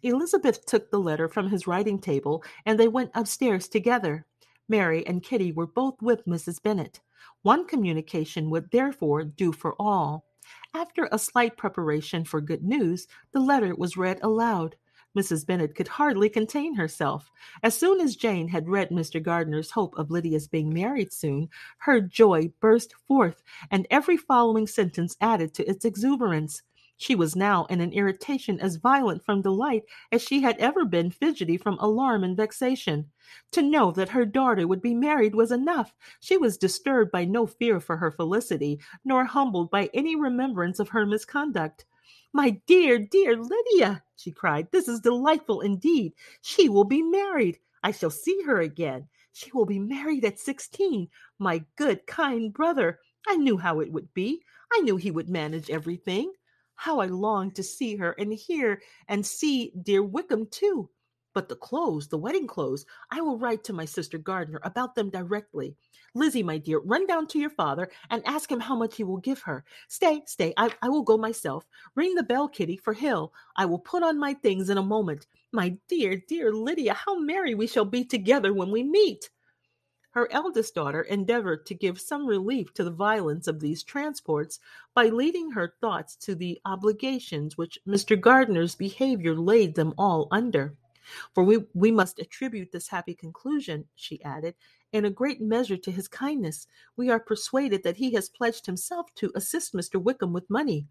Elizabeth took the letter from his writing table, and they went upstairs together. Mary and Kitty were both with Mrs. Bennet. One communication would therefore do for all. After a slight preparation for good news, the letter was read aloud. Mrs. Bennet could hardly contain herself. As soon as Jane had read Mr. Gardiner's hope of Lydia's being married soon, her joy burst forth, and every following sentence added to its exuberance. She was now in an irritation as violent from delight as she had ever been fidgety from alarm and vexation. To know that her daughter would be married was enough. She was disturbed by no fear for her felicity, nor humbled by any remembrance of her misconduct. My dear, dear Lydia, she cried, this is delightful indeed. She will be married. I shall see her again. She will be married at sixteen. My good, kind brother. I knew how it would be. I knew he would manage everything. How I long to see her and hear and see dear Wickham too. But the clothes, the wedding clothes, I will write to my sister Gardiner about them directly. Lizzie, my dear, run down to your father and ask him how much he will give her. Stay, stay, I, I will go myself. Ring the bell, Kitty, for Hill. I will put on my things in a moment. My dear, dear Lydia, how merry we shall be together when we meet. Her eldest daughter endeavored to give some relief to the violence of these transports by leading her thoughts to the obligations which Mr. Gardiner's behavior laid them all under. For we, we must attribute this happy conclusion, she added, in a great measure to his kindness. We are persuaded that he has pledged himself to assist Mr. Wickham with money.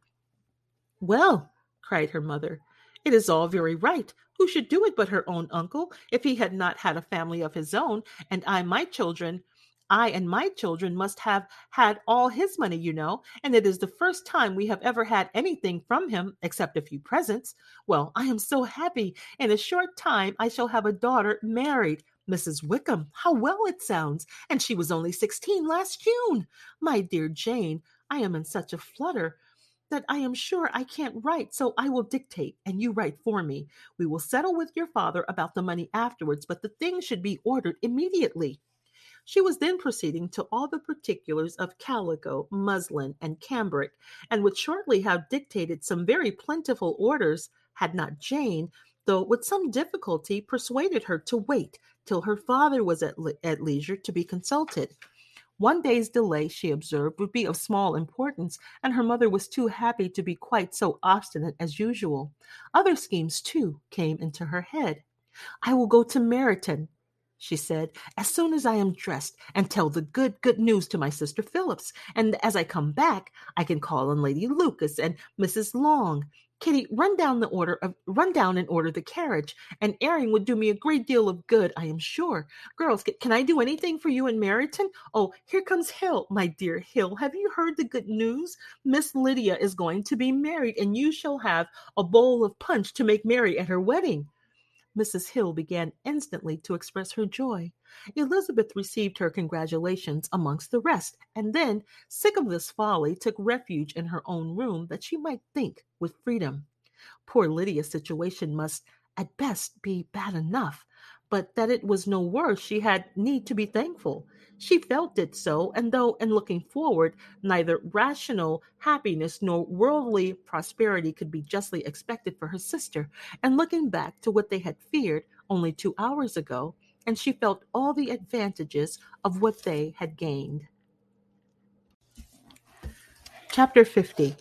Well, cried her mother, it is all very right. Who should do it but her own uncle, if he had not had a family of his own, and I, my children, I and my children must have had all his money, you know, and it is the first time we have ever had anything from him except a few presents. Well, I am so happy. In a short time, I shall have a daughter married. Mrs. Wickham, how well it sounds! And she was only sixteen last June. My dear Jane, I am in such a flutter that I am sure I can't write, so I will dictate and you write for me. We will settle with your father about the money afterwards, but the things should be ordered immediately. She was then proceeding to all the particulars of calico, muslin, and cambric, and would shortly have dictated some very plentiful orders had not Jane, though with some difficulty, persuaded her to wait till her father was at, le- at leisure to be consulted. One day's delay, she observed, would be of small importance, and her mother was too happy to be quite so obstinate as usual. Other schemes, too, came into her head. I will go to Meryton, she said, as soon as I am dressed, and tell the good, good news to my sister Phillips. And as I come back, I can call on Lady Lucas and Mrs. Long. Kitty, run down the order of run down and order the carriage. An airing would do me a great deal of good, I am sure. Girls, can I do anything for you in Meryton? Oh, here comes Hill, my dear Hill. Have you heard the good news? Miss Lydia is going to be married, and you shall have a bowl of punch to make merry at her wedding. Mrs. Hill began instantly to express her joy. Elizabeth received her congratulations amongst the rest, and then, sick of this folly, took refuge in her own room that she might think with freedom. Poor Lydia's situation must, at best, be bad enough, but that it was no worse, she had need to be thankful. She felt it so, and though in looking forward, neither rational happiness nor worldly prosperity could be justly expected for her sister, and looking back to what they had feared only two hours ago, and she felt all the advantages of what they had gained. Chapter 50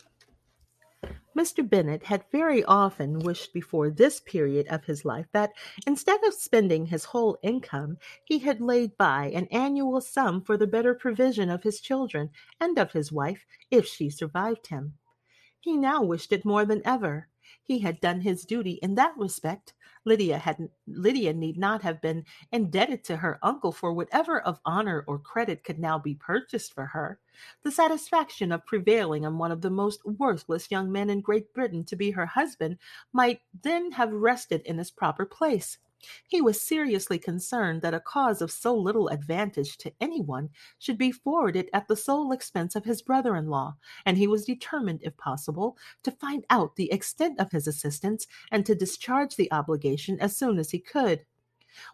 Mr. Bennet had very often wished before this period of his life that, instead of spending his whole income, he had laid by an annual sum for the better provision of his children and of his wife, if she survived him. He now wished it more than ever. He had done his duty in that respect. Lydia had Lydia need not have been indebted to her uncle for whatever of honor or credit could now be purchased for her. The satisfaction of prevailing on one of the most worthless young men in Great Britain to be her husband might then have rested in its proper place. He was seriously concerned that a cause of so little advantage to anyone should be forwarded at the sole expense of his brother in law, and he was determined, if possible, to find out the extent of his assistance and to discharge the obligation as soon as he could.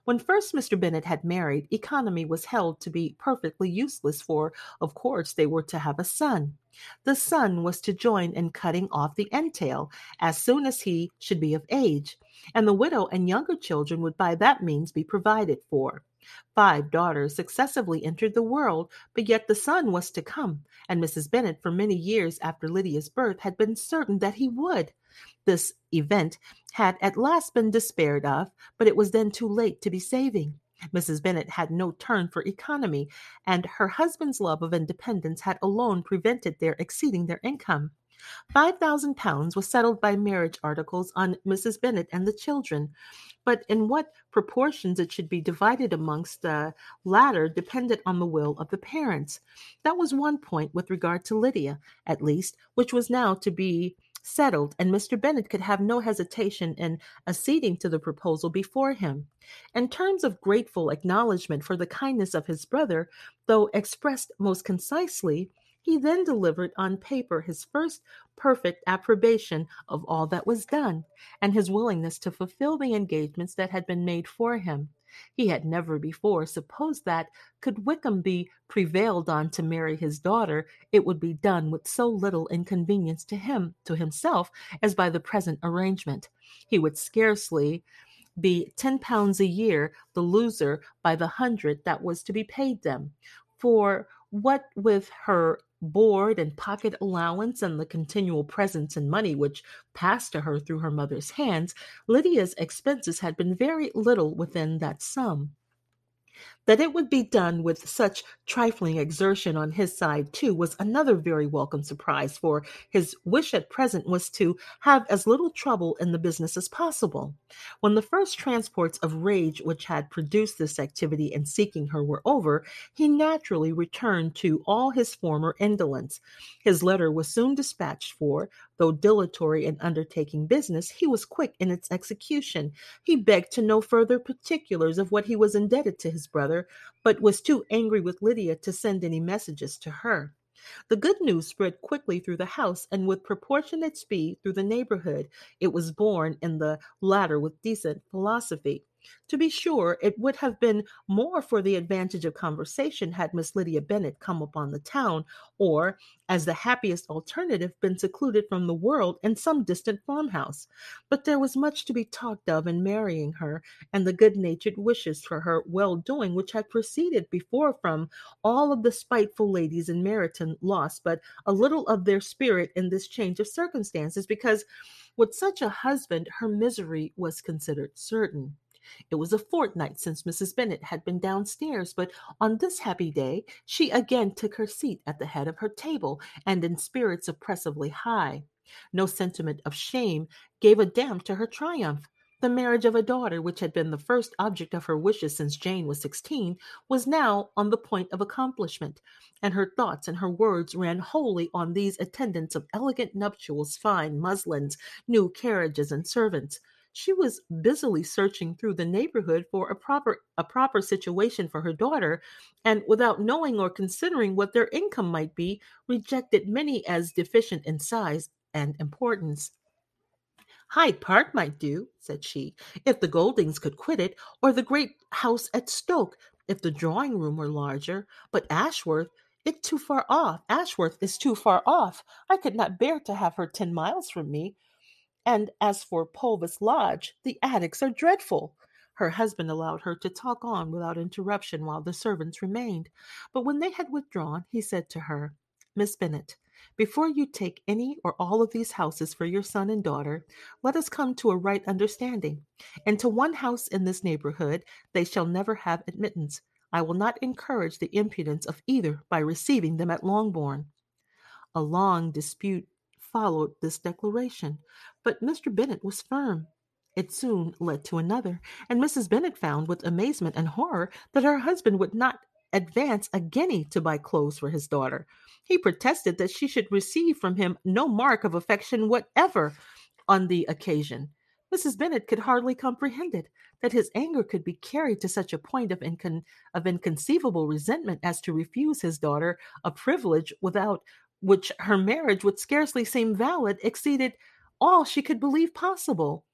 When first Mr. Bennet had married, economy was held to be perfectly useless, for, of course, they were to have a son. The son was to join in cutting off the entail as soon as he should be of age, and the widow and younger children would by that means be provided for. Five daughters successively entered the world, but yet the son was to come, and Mrs. Bennet, for many years after Lydia's birth, had been certain that he would. This event had at last been despaired of, but it was then too late to be saving. Mrs. Bennet had no turn for economy, and her husband's love of independence had alone prevented their exceeding their income. Five thousand pounds was settled by marriage articles on Mrs. Bennet and the children, but in what proportions it should be divided amongst the latter depended on the will of the parents. That was one point with regard to Lydia, at least, which was now to be settled, and Mr. Bennet could have no hesitation in acceding to the proposal before him. In terms of grateful acknowledgment for the kindness of his brother, though expressed most concisely, he then delivered on paper his first perfect approbation of all that was done, and his willingness to fulfill the engagements that had been made for him. He had never before supposed that, could Wickham be prevailed on to marry his daughter, it would be done with so little inconvenience to him, to himself, as by the present arrangement. He would scarcely be ten pounds a year the loser by the hundred that was to be paid them. For what with her board and pocket allowance and the continual presents and money which passed to her through her mother's hands, Lydia's expenses had been very little within that sum. That it would be done with such trifling exertion on his side, too, was another very welcome surprise, for his wish at present was to have as little trouble in the business as possible. When the first transports of rage which had produced this activity in seeking her were over, he naturally returned to all his former indolence. His letter was soon dispatched for, Though dilatory in undertaking business, he was quick in its execution. He begged to know further particulars of what he was indebted to his brother, but was too angry with Lydia to send any messages to her. The good news spread quickly through the house and with proportionate speed through the neighborhood. It was borne in the latter with decent philosophy. To be sure, it would have been more for the advantage of conversation had Miss Lydia Bennet come upon the town, or, as the happiest alternative, been secluded from the world in some distant farmhouse. But there was much to be talked of in marrying her, and the good natured wishes for her well doing which had proceeded before from all of the spiteful ladies in Meryton lost but a little of their spirit in this change of circumstances, because with such a husband her misery was considered certain. It was a fortnight since Mrs. Bennet had been downstairs, but on this happy day she again took her seat at the head of her table, and in spirits oppressively high. No sentiment of shame gave a damp to her triumph. The marriage of a daughter, which had been the first object of her wishes since Jane was sixteen, was now on the point of accomplishment, and her thoughts and her words ran wholly on these attendants of elegant nuptials, fine muslins, new carriages, and servants she was busily searching through the neighborhood for a proper a proper situation for her daughter and without knowing or considering what their income might be rejected many as deficient in size and importance Hyde Park might do, said she, if the Gouldings could quit it, or the great house at Stoke, if the drawing room were larger. But Ashworth, it too far off. Ashworth is too far off. I could not bear to have her ten miles from me. And as for Purvis Lodge, the attics are dreadful. Her husband allowed her to talk on without interruption while the servants remained. But when they had withdrawn, he said to her, Miss Bennet, before you take any or all of these houses for your son and daughter, let us come to a right understanding. Into one house in this neighborhood they shall never have admittance. I will not encourage the impudence of either by receiving them at Longbourn. A long dispute followed this declaration, but Mr. Bennet was firm. It soon led to another, and Mrs. Bennet found with amazement and horror that her husband would not advance a guinea to buy clothes for his daughter. He protested that she should receive from him no mark of affection whatever on the occasion. Mrs. Bennet could hardly comprehend it, that his anger could be carried to such a point of, incon- of inconceivable resentment as to refuse his daughter a privilege without which her marriage would scarcely seem valid exceeded all she could believe possible.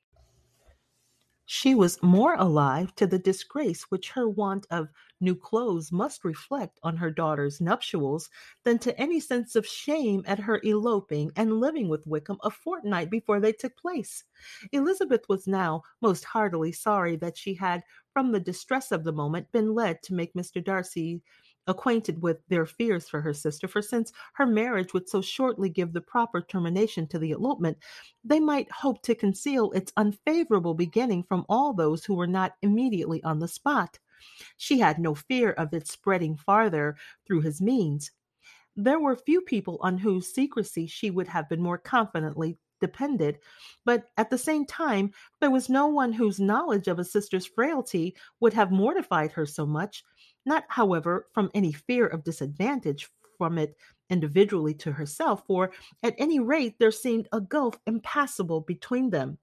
She was more alive to the disgrace which her want of new clothes must reflect on her daughter's nuptials than to any sense of shame at her eloping and living with Wickham a fortnight before they took place. Elizabeth was now most heartily sorry that she had, from the distress of the moment, been led to make Mr. Darcy acquainted with their fears for her sister, for since her marriage would so shortly give the proper termination to the elopement, they might hope to conceal its unfavorable beginning from all those who were not immediately on the spot. She had no fear of its spreading farther through his means. There were few people on whose secrecy she would have been more confidently depended, but at the same time, there was no one whose knowledge of a sister's frailty would have mortified her so much not, however, from any fear of disadvantage from it individually to herself, for at any rate there seemed a gulf impassable between them.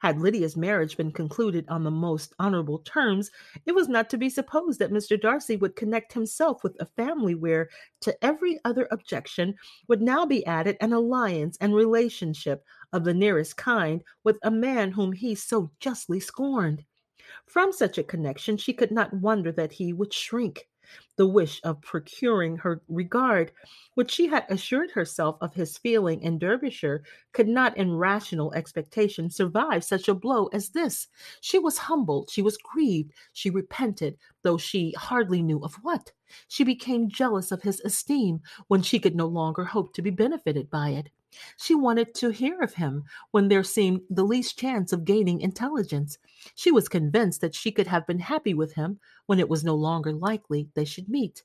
Had Lydia's marriage been concluded on the most honorable terms, it was not to be supposed that Mr. Darcy would connect himself with a family where, to every other objection, would now be added an alliance and relationship of the nearest kind with a man whom he so justly scorned. From such a connection, she could not wonder that he would shrink. The wish of procuring her regard, which she had assured herself of his feeling in Derbyshire, could not in rational expectation survive such a blow as this. She was humbled, she was grieved, she repented, though she hardly knew of what. She became jealous of his esteem when she could no longer hope to be benefited by it. She wanted to hear of him when there seemed the least chance of gaining intelligence. She was convinced that she could have been happy with him when it was no longer likely they should meet.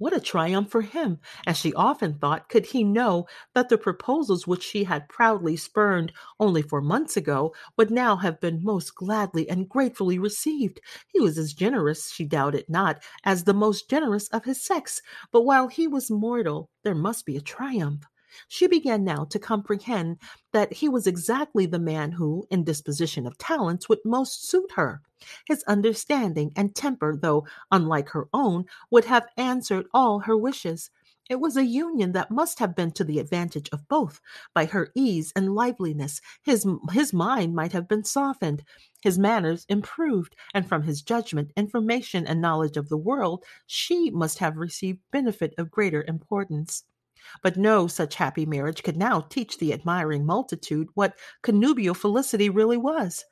What a triumph for him, as she often thought, could he know that the proposals which she had proudly spurned only four months ago would now have been most gladly and gratefully received. He was as generous, she doubted not, as the most generous of his sex, but while he was mortal, there must be a triumph. She began now to comprehend that he was exactly the man who, in disposition of talents, would most suit her. His understanding and temper, though unlike her own, would have answered all her wishes. It was a union that must have been to the advantage of both. By her ease and liveliness, his, his mind might have been softened, his manners improved, and from his judgment, information, and knowledge of the world, she must have received benefit of greater importance. But no such happy marriage could now teach the admiring multitude what connubial felicity really was.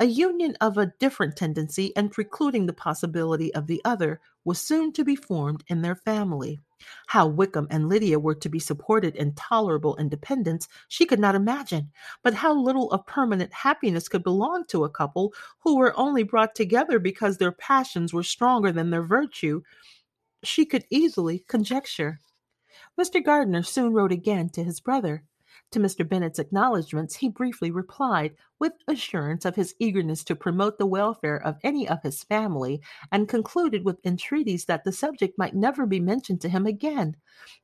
A union of a different tendency and precluding the possibility of the other was soon to be formed in their family. How Wickham and Lydia were to be supported in tolerable independence she could not imagine, but how little of permanent happiness could belong to a couple who were only brought together because their passions were stronger than their virtue, she could easily conjecture. Mr. Gardiner soon wrote again to his brother. To Mr. Bennet's acknowledgments he briefly replied, with assurance of his eagerness to promote the welfare of any of his family, and concluded with entreaties that the subject might never be mentioned to him again.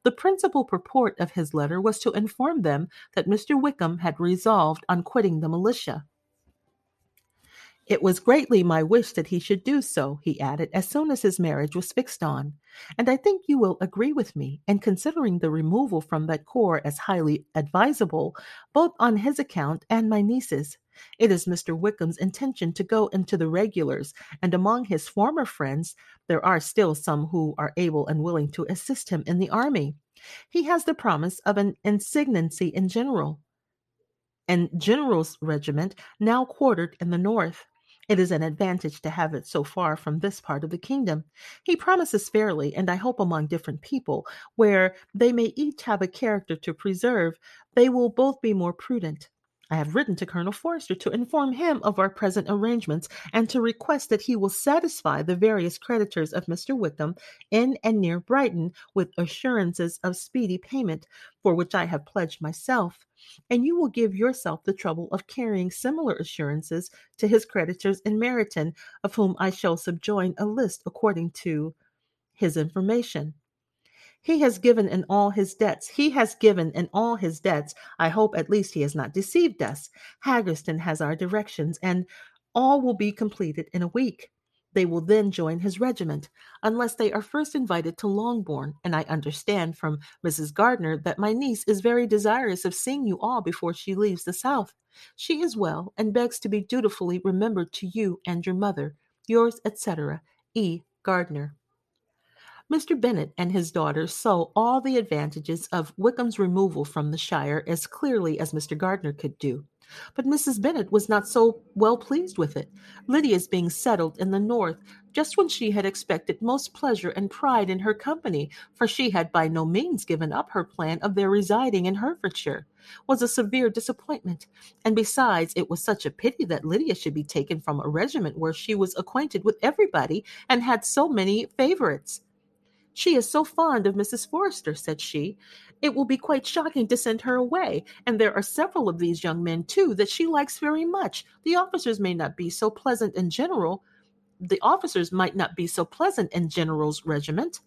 The principal purport of his letter was to inform them that Mr. Wickham had resolved on quitting the militia. It was greatly my wish that he should do so, he added, as soon as his marriage was fixed on. And I think you will agree with me in considering the removal from that corps as highly advisable, both on his account and my niece's. It is Mr. Wickham's intention to go into the regulars, and among his former friends there are still some who are able and willing to assist him in the army. He has the promise of an ensigncy in general and general's regiment now quartered in the north. It is an advantage to have it so far from this part of the kingdom. He promises fairly, and I hope among different people, where they may each have a character to preserve, they will both be more prudent. I have written to Colonel Forster to inform him of our present arrangements and to request that he will satisfy the various creditors of Mr. Wickham in and near Brighton with assurances of speedy payment, for which I have pledged myself and you will give yourself the trouble of carrying similar assurances to his creditors in Meryton, of whom I shall subjoin a list according to his information. He has given in all his debts. He has given in all his debts. I hope at least he has not deceived us. Haggerston has our directions, and all will be completed in a week. They will then join his regiment, unless they are first invited to Longbourn, and I understand from Mrs. Gardiner that my niece is very desirous of seeing you all before she leaves the South. She is well, and begs to be dutifully remembered to you and your mother. Yours, etc., E. Gardiner. Mr. Bennet and his daughters saw all the advantages of Wickham's removal from the shire as clearly as Mr. Gardiner could do. But Mrs. Bennet was not so well pleased with it. Lydia's being settled in the north, just when she had expected most pleasure and pride in her company, for she had by no means given up her plan of their residing in Hertfordshire, was a severe disappointment. And besides, it was such a pity that Lydia should be taken from a regiment where she was acquainted with everybody and had so many favourites. She is so fond of Mrs. Forster, said she. It will be quite shocking to send her away. And there are several of these young men, too, that she likes very much. The officers may not be so pleasant in general. The officers might not be so pleasant in General's regiment.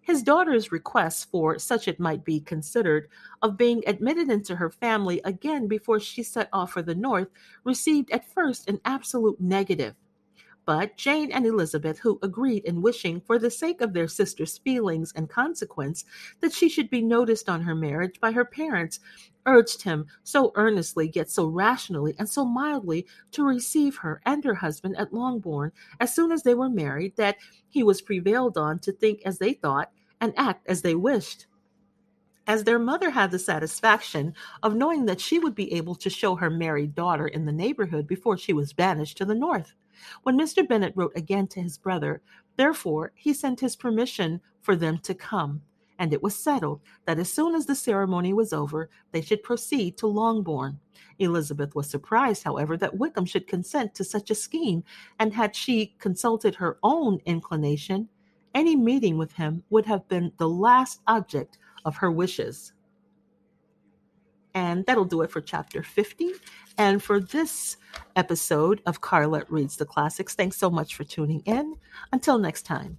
His daughter's request for such it might be considered of being admitted into her family again before she set off for the North received at first an absolute negative. But Jane and Elizabeth, who agreed in wishing, for the sake of their sister's feelings and consequence, that she should be noticed on her marriage by her parents, urged him so earnestly, yet so rationally and so mildly, to receive her and her husband at Longbourn as soon as they were married, that he was prevailed on to think as they thought and act as they wished as their mother had the satisfaction of knowing that she would be able to show her married daughter in the neighborhood before she was banished to the north. When Mr. Bennet wrote again to his brother, therefore, he sent his permission for them to come, and it was settled that as soon as the ceremony was over, they should proceed to Longbourn. Elizabeth was surprised, however, that Wickham should consent to such a scheme, and had she consulted her own inclination, any meeting with him would have been the last object of her wishes. And that'll do it for chapter 50. And for this episode of Carla Reads the Classics, thanks so much for tuning in. Until next time.